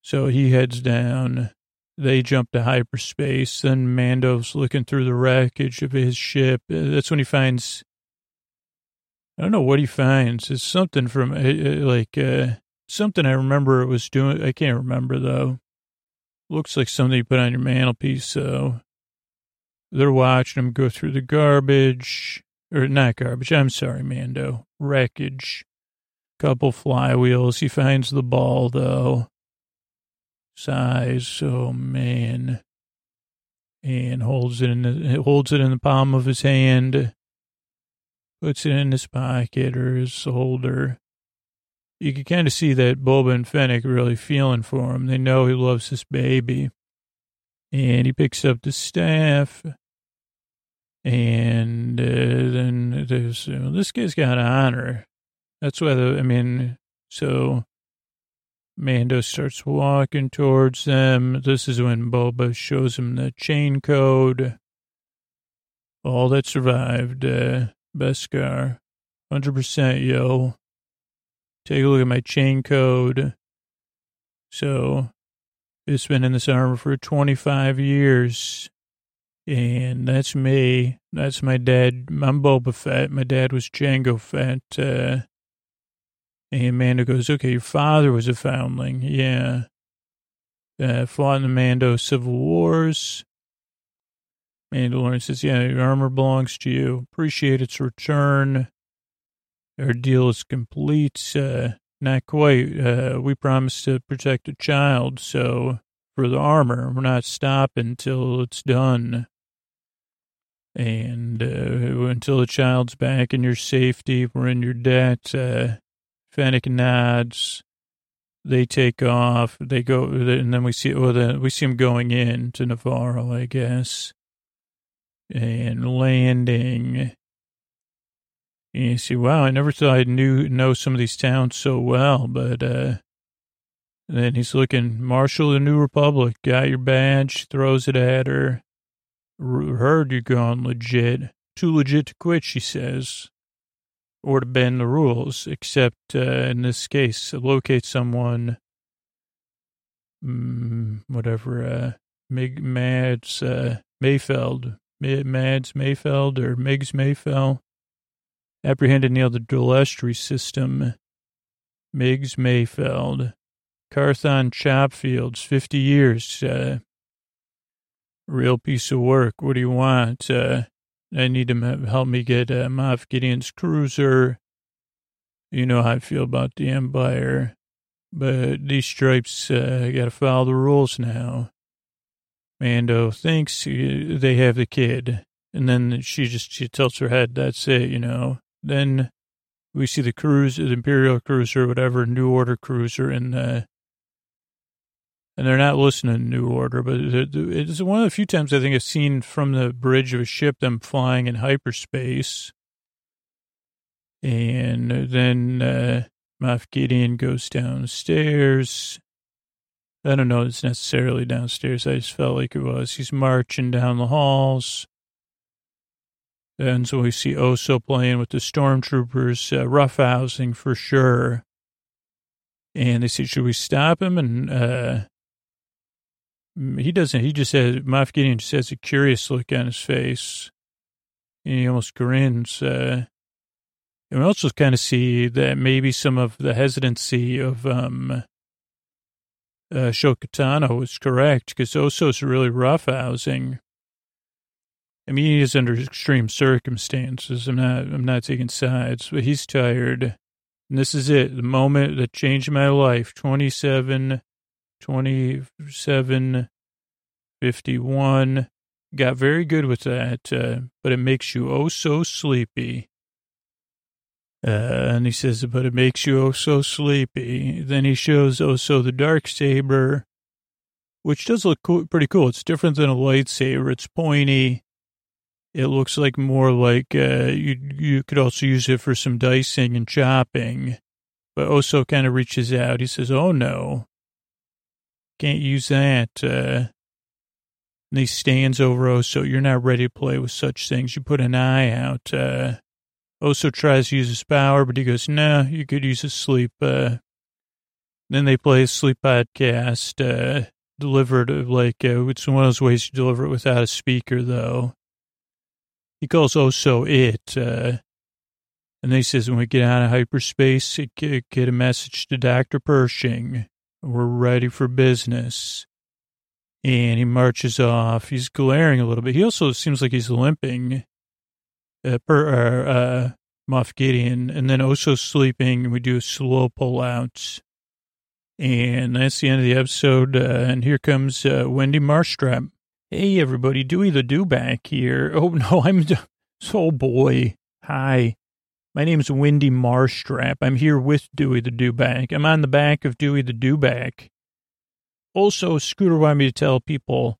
So he heads down. They jump to hyperspace. Then Mando's looking through the wreckage of his ship. Uh, that's when he finds. I don't know what he finds. It's something from uh, uh, like uh, something I remember it was doing. I can't remember though. Looks like something you put on your mantelpiece. So they're watching him go through the garbage, or not garbage. I'm sorry, Mando. Wreckage. Couple flywheels. He finds the ball though size. Oh man. And holds it in the, holds it in the palm of his hand, puts it in his pocket or his holder. You can kind of see that Boba and Fennec really feeling for him. They know he loves this baby. And he picks up the staff. And uh, then there's, this guy's got honor. That's why the, I mean, so Mando starts walking towards them. This is when Boba shows him the chain code. All that survived, uh, Beskar. 100% yo. Take a look at my chain code. So, it's been in this armor for 25 years. And that's me. That's my dad. I'm Boba Fett. My dad was Jango Fett. Uh, and Mando goes, okay, your father was a foundling. Yeah. Uh, fought in the Mando Civil Wars. Mandalorian says, yeah, your armor belongs to you. Appreciate its return. Our deal is complete. Uh, not quite. Uh, we promised to protect a child, so for the armor, we're not stopping until it's done. And uh, until the child's back in your safety, we're in your debt. Uh, Fennec nods. They take off. They go, and then we see. Well, then we see them going in to Navarro, I guess, and landing. And you see, wow, I never thought I knew know some of these towns so well, but uh, then he's looking, Marshal of the New Republic, got your badge, throws it at her. Heard you're gone legit. Too legit to quit, she says. Or to bend the rules, except uh, in this case, locate someone, mm, whatever, uh, Mig, Mads, uh, Mayfeld, Mads Mayfeld or Migs Mayfeld, apprehended near the Dulestri system, Migs Mayfeld, Karthon Chopfields, 50 years, uh, real piece of work. What do you want? Uh, I need him to help me get uh, Moff Gideon's cruiser. You know how I feel about the Empire. But these stripes, uh, got to follow the rules now. Mando thinks they have the kid. And then she just, she tilts her head. That's it, you know. Then we see the cruiser, the Imperial cruiser, whatever, New Order cruiser, and the and they're not listening to New Order, but it's one of the few times I think I've seen from the bridge of a ship them flying in hyperspace. And then uh, Moff Gideon goes downstairs. I don't know it's necessarily downstairs. I just felt like it was. He's marching down the halls. And so we see Oso playing with the stormtroopers, uh, roughhousing for sure. And they say, should we stop him? And uh, he doesn't. He just has Moff Gideon just has a curious look on his face, and he almost grins. Uh, and we also kind of see that maybe some of the hesitancy of um, uh, Shokatano was correct because Oso's really roughhousing. I mean, he is under extreme circumstances. I'm not. I'm not taking sides, but he's tired. And this is it. The moment that changed my life. 27 27, 51. Got very good with that, uh, but it makes you oh so sleepy. Uh, and he says, but it makes you oh so sleepy. Then he shows oh so the dark saber, which does look pretty cool. It's different than a lightsaber. It's pointy. It looks like more like uh, you you could also use it for some dicing and chopping. But Oso kind of reaches out. He says, "Oh no, can't use that. Uh, he stands over Oso. You're not ready to play with such things. You put an eye out. Uh, Oso tries to use his power, but he goes, no, nah, you could use a sleep. Uh, then they play a sleep podcast, uh, delivered like, uh, it's one of those ways to deliver it without a speaker, though. He calls Oso it, uh, and he says, when we get out of hyperspace, get a message to Dr. Pershing. We're ready for business. And he marches off. He's glaring a little bit. He also seems like he's limping. Uh, per, uh, uh, Moff Gideon, and then also sleeping. And we do a slow pullouts. And that's the end of the episode. Uh, and here comes uh, Wendy Marstrap. Hey, everybody. Dewey the Dewback here. Oh, no, I'm. Oh, boy. Hi. My name is Wendy Marstrap. I'm here with Dewey the Dewback. I'm on the back of Dewey the Dewback. Also, Scooter wanted me to tell people,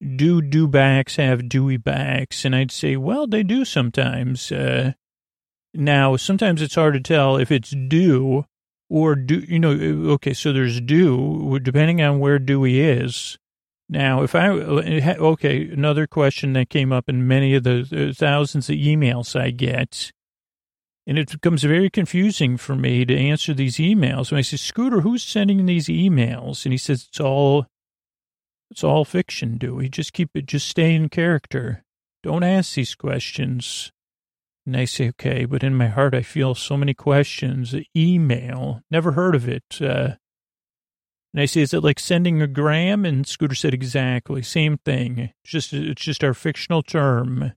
do dewbacks have Dewey backs? And I'd say, well, they do sometimes. Uh, now, sometimes it's hard to tell if it's dew or do, you know, okay, so there's dew, depending on where Dewey is. Now, if I, okay, another question that came up in many of the thousands of emails I get and it becomes very confusing for me to answer these emails. And I say, Scooter, who's sending these emails? And he says, it's all It's all fiction, Dewey. Just keep it, just stay in character. Don't ask these questions. And I say, okay, but in my heart, I feel so many questions. Email, never heard of it. Uh, and I say, is it like sending a gram? And Scooter said, exactly, same thing. It's just, it's just our fictional term.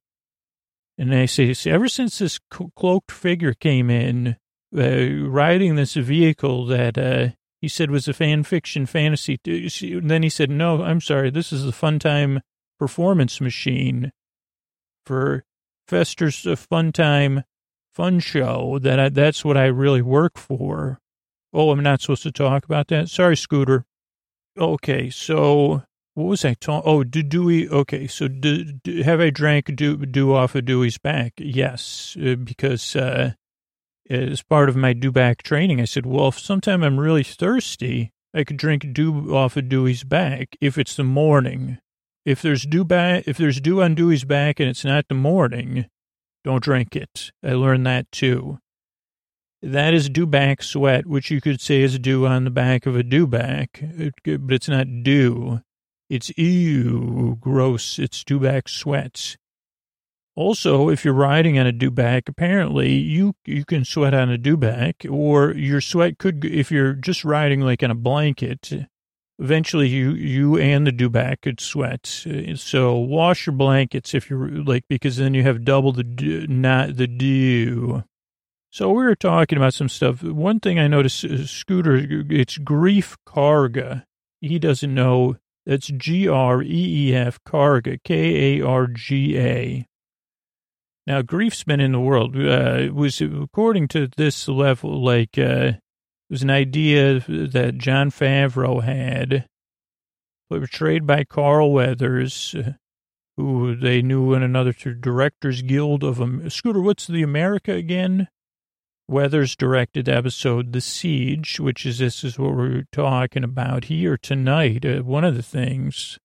And I say, ever since this cloaked figure came in, uh, riding this vehicle that uh, he said was a fan fiction fantasy. Then he said, no, I'm sorry, this is the fun time performance machine for Fester's fun time fun show that I, that's what I really work for. Oh, I'm not supposed to talk about that. Sorry, Scooter. Okay, so what was I talking? Oh, do Dewey? Okay, so do, do, have I drank do, do off of Dewey's back? Yes, uh, because uh, as part of my do back training, I said, well, if sometime I'm really thirsty, I could drink dew off of Dewey's back if it's the morning. If there's dew back, if there's dew on Dewey's back and it's not the morning, don't drink it. I learned that too. That is dew back sweat, which you could say is dew on the back of a dew back, but it's not dew. It's ew, gross. It's dew back sweat. Also, if you're riding on a dewback, apparently you you can sweat on a dewback, or your sweat could, if you're just riding like on a blanket, eventually you you and the dewback could sweat. So wash your blankets if you're like because then you have double the not the dew. So we were talking about some stuff. One thing I noticed, uh, Scooter, it's Greef Karga. He doesn't know. That's G R E E F Karga, K A R G A. Now, Greef's been in the world. Uh, it was, according to this level, like, uh, it was an idea that Jon Favreau had, portrayed by Carl Weathers, who they knew in another Directors Guild of um, Scooter. What's the America again? Weathers directed episode The Siege, which is this is what we're talking about here tonight. Uh, one of the things,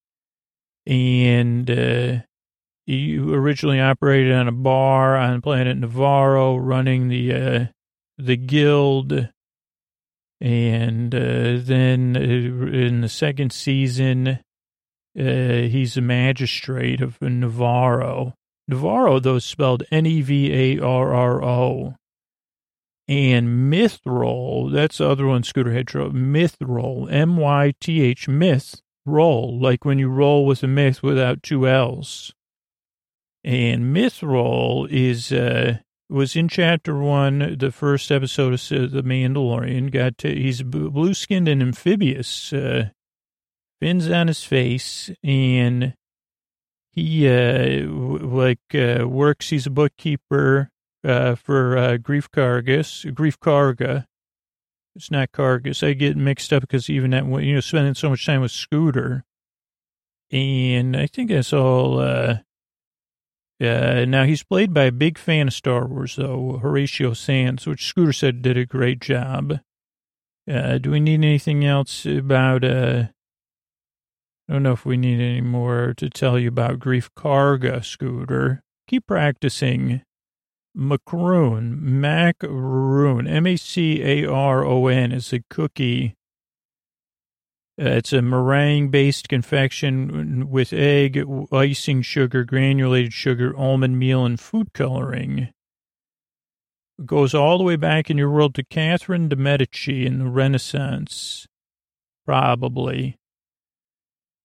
and uh, he originally operated on a bar on planet Nevarro, running the uh, the guild, and uh, then uh, in the second season, uh, he's a magistrate of Nevarro. Nevarro, though, spelled N E V A R R O. And Mythrol, that's the other one Scooter had trouble. Mythrol, M Y T H, myth, roll, like when you roll with a myth without two L's. And Mythrol is uh, was in chapter one, the first episode of The Mandalorian. Got to, he's blue skinned and amphibious, uh, fins on his face, and he uh, like uh, works. He's a bookkeeper uh, for uh, Greef Kargas, Greef Karga. It's not Kargas. I get mixed up because even that, you know, spending so much time with Scooter. And I think that's all, uh, uh, now he's played by a big fan of Star Wars, though Horatio Sanz, which Scooter said did a great job. Uh, do we need anything else about? Uh, I don't know if we need any more to tell you about Greef Karga, Scooter. Keep practicing. Macaron, macaroon, M A C A R O N is a cookie uh, it's a meringue-based confection with egg, icing sugar, granulated sugar, almond meal, and food coloring. It goes all the way back in your world to Catherine de' Medici in the Renaissance, probably.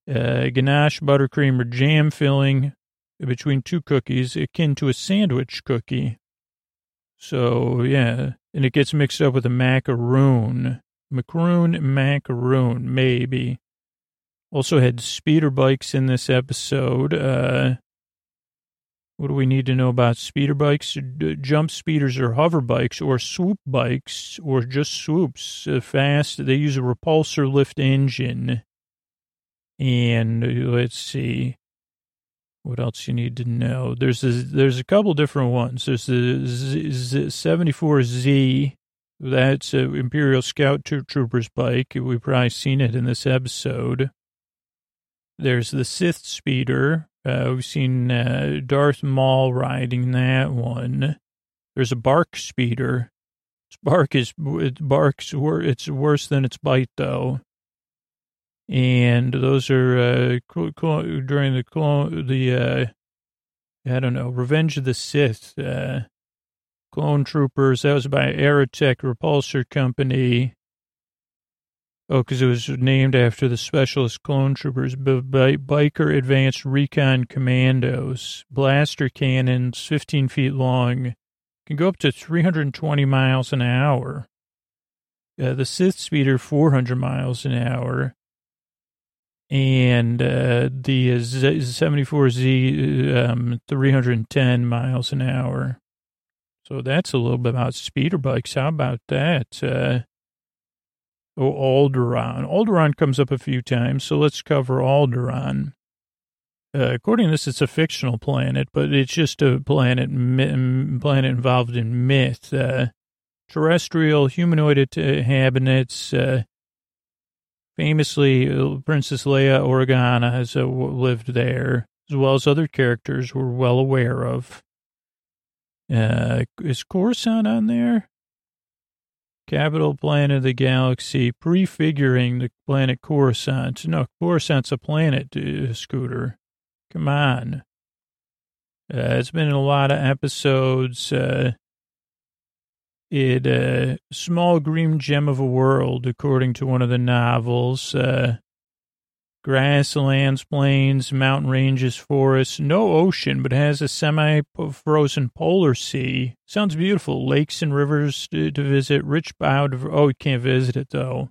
Uh, ganache, buttercream, or jam filling between two cookies, akin to a sandwich cookie. So, yeah, and it gets mixed up with a macaroon. Macaroon, macaroon, maybe. Also had speeder bikes in this episode. Uh, what do we need to know about speeder bikes? Jump speeders or hover bikes or swoop bikes or just swoops uh, fast. They use a repulsor lift engine. And uh, let's see. What else you need to know? There's a, there's a couple different ones. There's the Z, Z, 74Z that's an Imperial Scout Trooper's bike. We've probably seen it in this episode. There's the Sith Speeder. Uh, we've seen uh, Darth Maul riding that one. There's a Bark Speeder. Its bark is it barks. It's worse than its bite, though. And those are uh, during the clone the uh, I don't know Revenge of the Sith uh, clone troopers. That was by Aratech Repulsor Company. Oh, because it was named after the specialist clone troopers, B- B- biker advanced recon commandos, blaster cannons, 15 feet long, can go up to 320 miles an hour. Uh, the Sith speeder, 400 miles an hour. And uh, the Z- 74Z, um, 310 miles an hour. So that's a little bit about speeder bikes. How about that? Uh, Oh, Alderaan. Alderaan comes up a few times, so let's cover Alderaan. Uh, according to this, it's a fictional planet, but it's just a planet planet involved in myth. Uh, terrestrial humanoid inhabitants. Uh, famously, uh, Princess Leia Organa has uh, lived there, as well as other characters we're well aware of. Uh, is Coruscant on there? capital planet of the galaxy, prefiguring the planet Coruscant. No, Coruscant's a planet, uh, Scooter. Come on. Uh, it's been a lot of episodes. Uh, it, uh, small green gem of a world, according to one of the novels. Uh, grasslands, plains, mountain ranges, forests, no ocean, but has a semi-frozen polar sea. Sounds beautiful. Lakes and rivers to, to visit, rich biodiversity. Oh, you can't visit it though.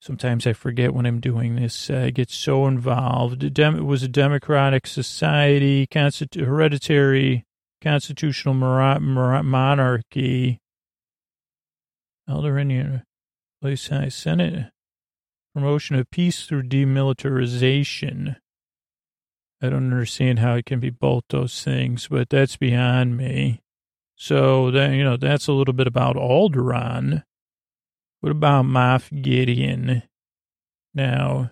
Sometimes I forget when I'm doing this. I get so involved. It was a democratic society, hereditary constitutional monarchy. Alderaanian, place high Senate promotion of peace through demilitarization. I don't understand how it can be both those things, but that's beyond me. So that you know, that's a little bit about Alderaan. What about Moff Gideon? Now,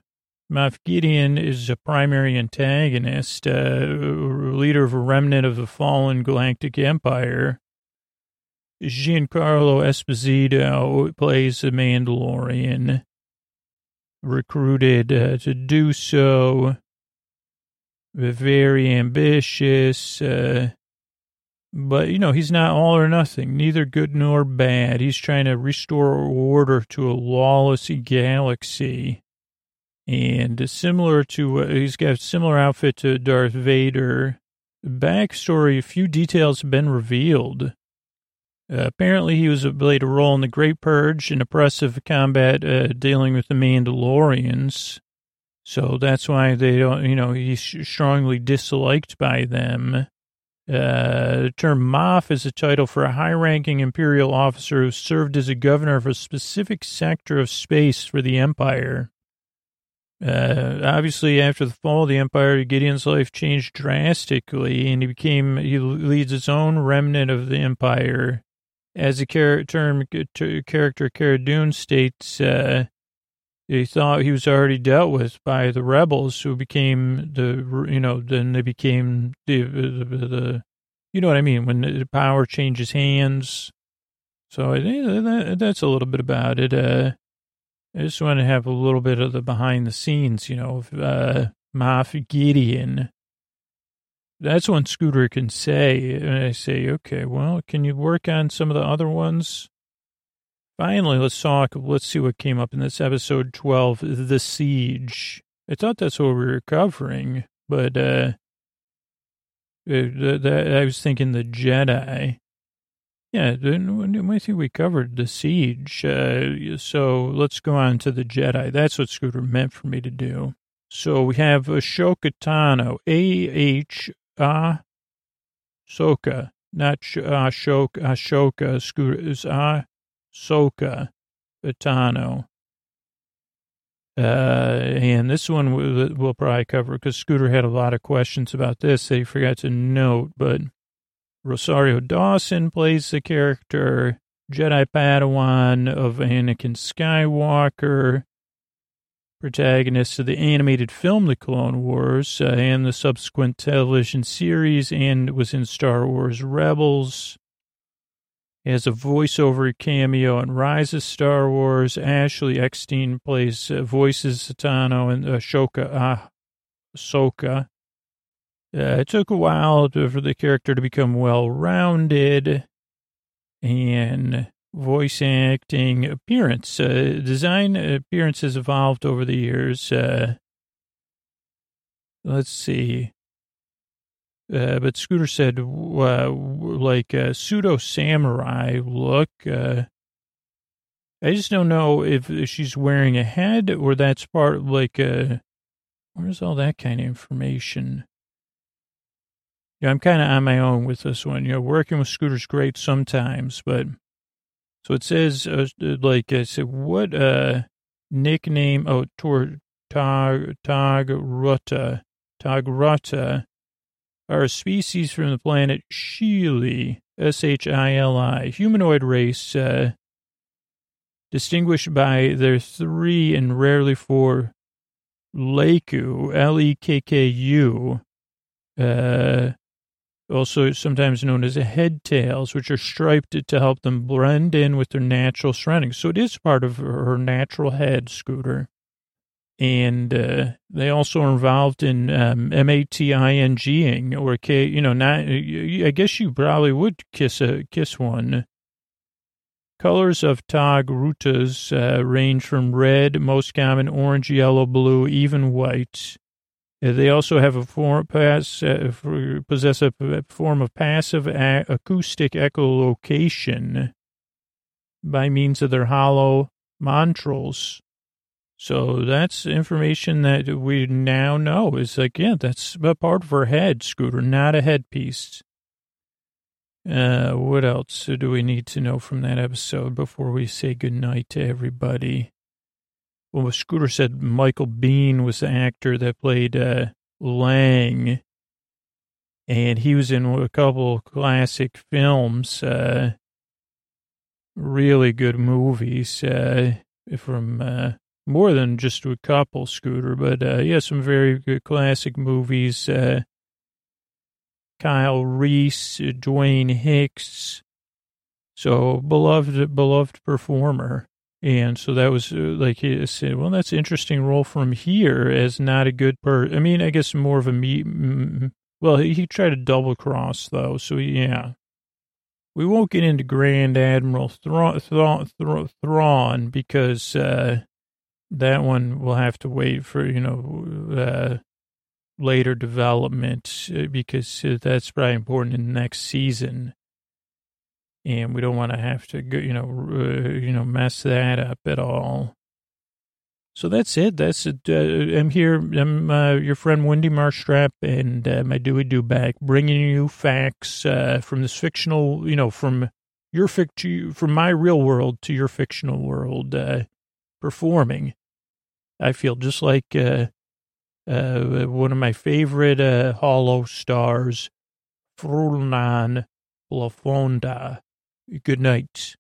Moff Gideon is a primary antagonist, uh, leader of a remnant of the fallen Galactic Empire. Giancarlo Esposito plays the Mandalorian recruited uh, to do so. Very ambitious, uh, but you know he's not all or nothing, neither good nor bad. He's trying to restore order to a lawless galaxy, and similar to uh, he's got a similar outfit to Darth Vader. Backstory: a few details have been revealed. Uh, apparently, he was played a role in the Great Purge and oppressive combat uh, dealing with the Mandalorians. So that's why they don't, you know, he's strongly disliked by them. Uh, the term Moff is a title for a high ranking Imperial officer who served as a governor of a specific sector of space for the Empire. Uh, obviously, after the fall of the Empire, Gideon's life changed drastically, and he became, he leads his own remnant of the Empire as the char- term character Cara Dune states, uh, he thought he was already dealt with by the rebels who became the, you know, then they became the, the, the you know what I mean, when the power changes hands. So I think that, that's a little bit about it. Uh, I just want to have a little bit of the behind the scenes, you know, of uh, Moff Gideon that's when Scooter can say, and I say, okay, well, can you work on some of the other ones? Finally, let's talk. Let's see what came up in this episode 12, The Siege. I thought that's what we were covering, but uh, uh I was thinking the Jedi. Yeah, I think we covered the siege. Uh, so let's go on to the Jedi. That's what Scooter meant for me to do. So we have Ahsoka Tano, A H Ah Soka, not Ashoka, Ashoka, Scooter, is Ah Soka Itano. Uh, and this one we'll, we'll probably cover because Scooter had a lot of questions about this that he forgot to note. But Rosario Dawson plays the character Jedi Padawan of Anakin Skywalker protagonist of the animated film The Clone Wars uh, and the subsequent television series, and was in Star Wars Rebels. He Has a voiceover cameo in Rise of Star Wars. Ashley Eckstein plays uh, voices Satano and Ashoka. Uh, Ahsoka. Uh, it took a while to, for the character to become well-rounded and voice acting appearance. Uh, design appearance has evolved over the years. Uh, let's see. Uh, but Scooter said, like a pseudo samurai look. Uh, I just don't know if she's wearing a head or that's part of like, uh, where's all that kind of information? Yeah, I'm kind of on my own with this one. You know, working with Scooter's great sometimes, but so it says, uh, like I said, what uh nickname? Oh, Tor Tog Togruta Togruta are a species from the planet Shili, S H I L I, humanoid race, uh, distinguished by their three and rarely four Lekku, L E K K U, uh, also sometimes known as head tails, which are striped to help them blend in with their natural surroundings. So it is part of her natural head, Scooter. And uh, they also are involved in um, mating or K, you know, not. I guess you probably would kiss a kiss one. Colors of togrutas uh, range from red, most common, orange, yellow, blue, even white. Uh, they also have a form pass, uh, possess a form of passive acoustic echolocation by means of their hollow montrals. So that's information that we now know is like, yeah, that's a part of her head, Scooter, not a headpiece. Uh, what else do we need to know from that episode before we say goodnight to everybody? Well, Scooter said Michael Biehn was the actor that played uh, Lang, and he was in a couple classic films, uh, really good movies uh, from uh, more than just a couple, Scooter, but uh, yeah, some very good classic movies. Uh, Kyle Reese, Dwayne Hicks, so beloved, beloved performer. And so that was uh, like he said, well, that's interesting role from here as not a good per. I mean, I guess more of a me. Well, he, tried to double cross though, so yeah. We won't get into Grand Admiral Thrawn, Thrawn, Thrawn because uh, that one will have to wait for you know uh, later development uh, because uh, that's probably important in the next season and we don't want to have to go, you know, uh, you know, mess that up at all. So that's it. That's it. Uh, I'm here. I'm uh, your friend Wendy Marstrap and uh, my Dewey Do back, bringing you facts uh, from this fictional, you know, from your fict, from my real world to your fictional world, uh, performing. I feel just like uh, one of my favorite Hollow stars, Frulnan Lafonda. Good night.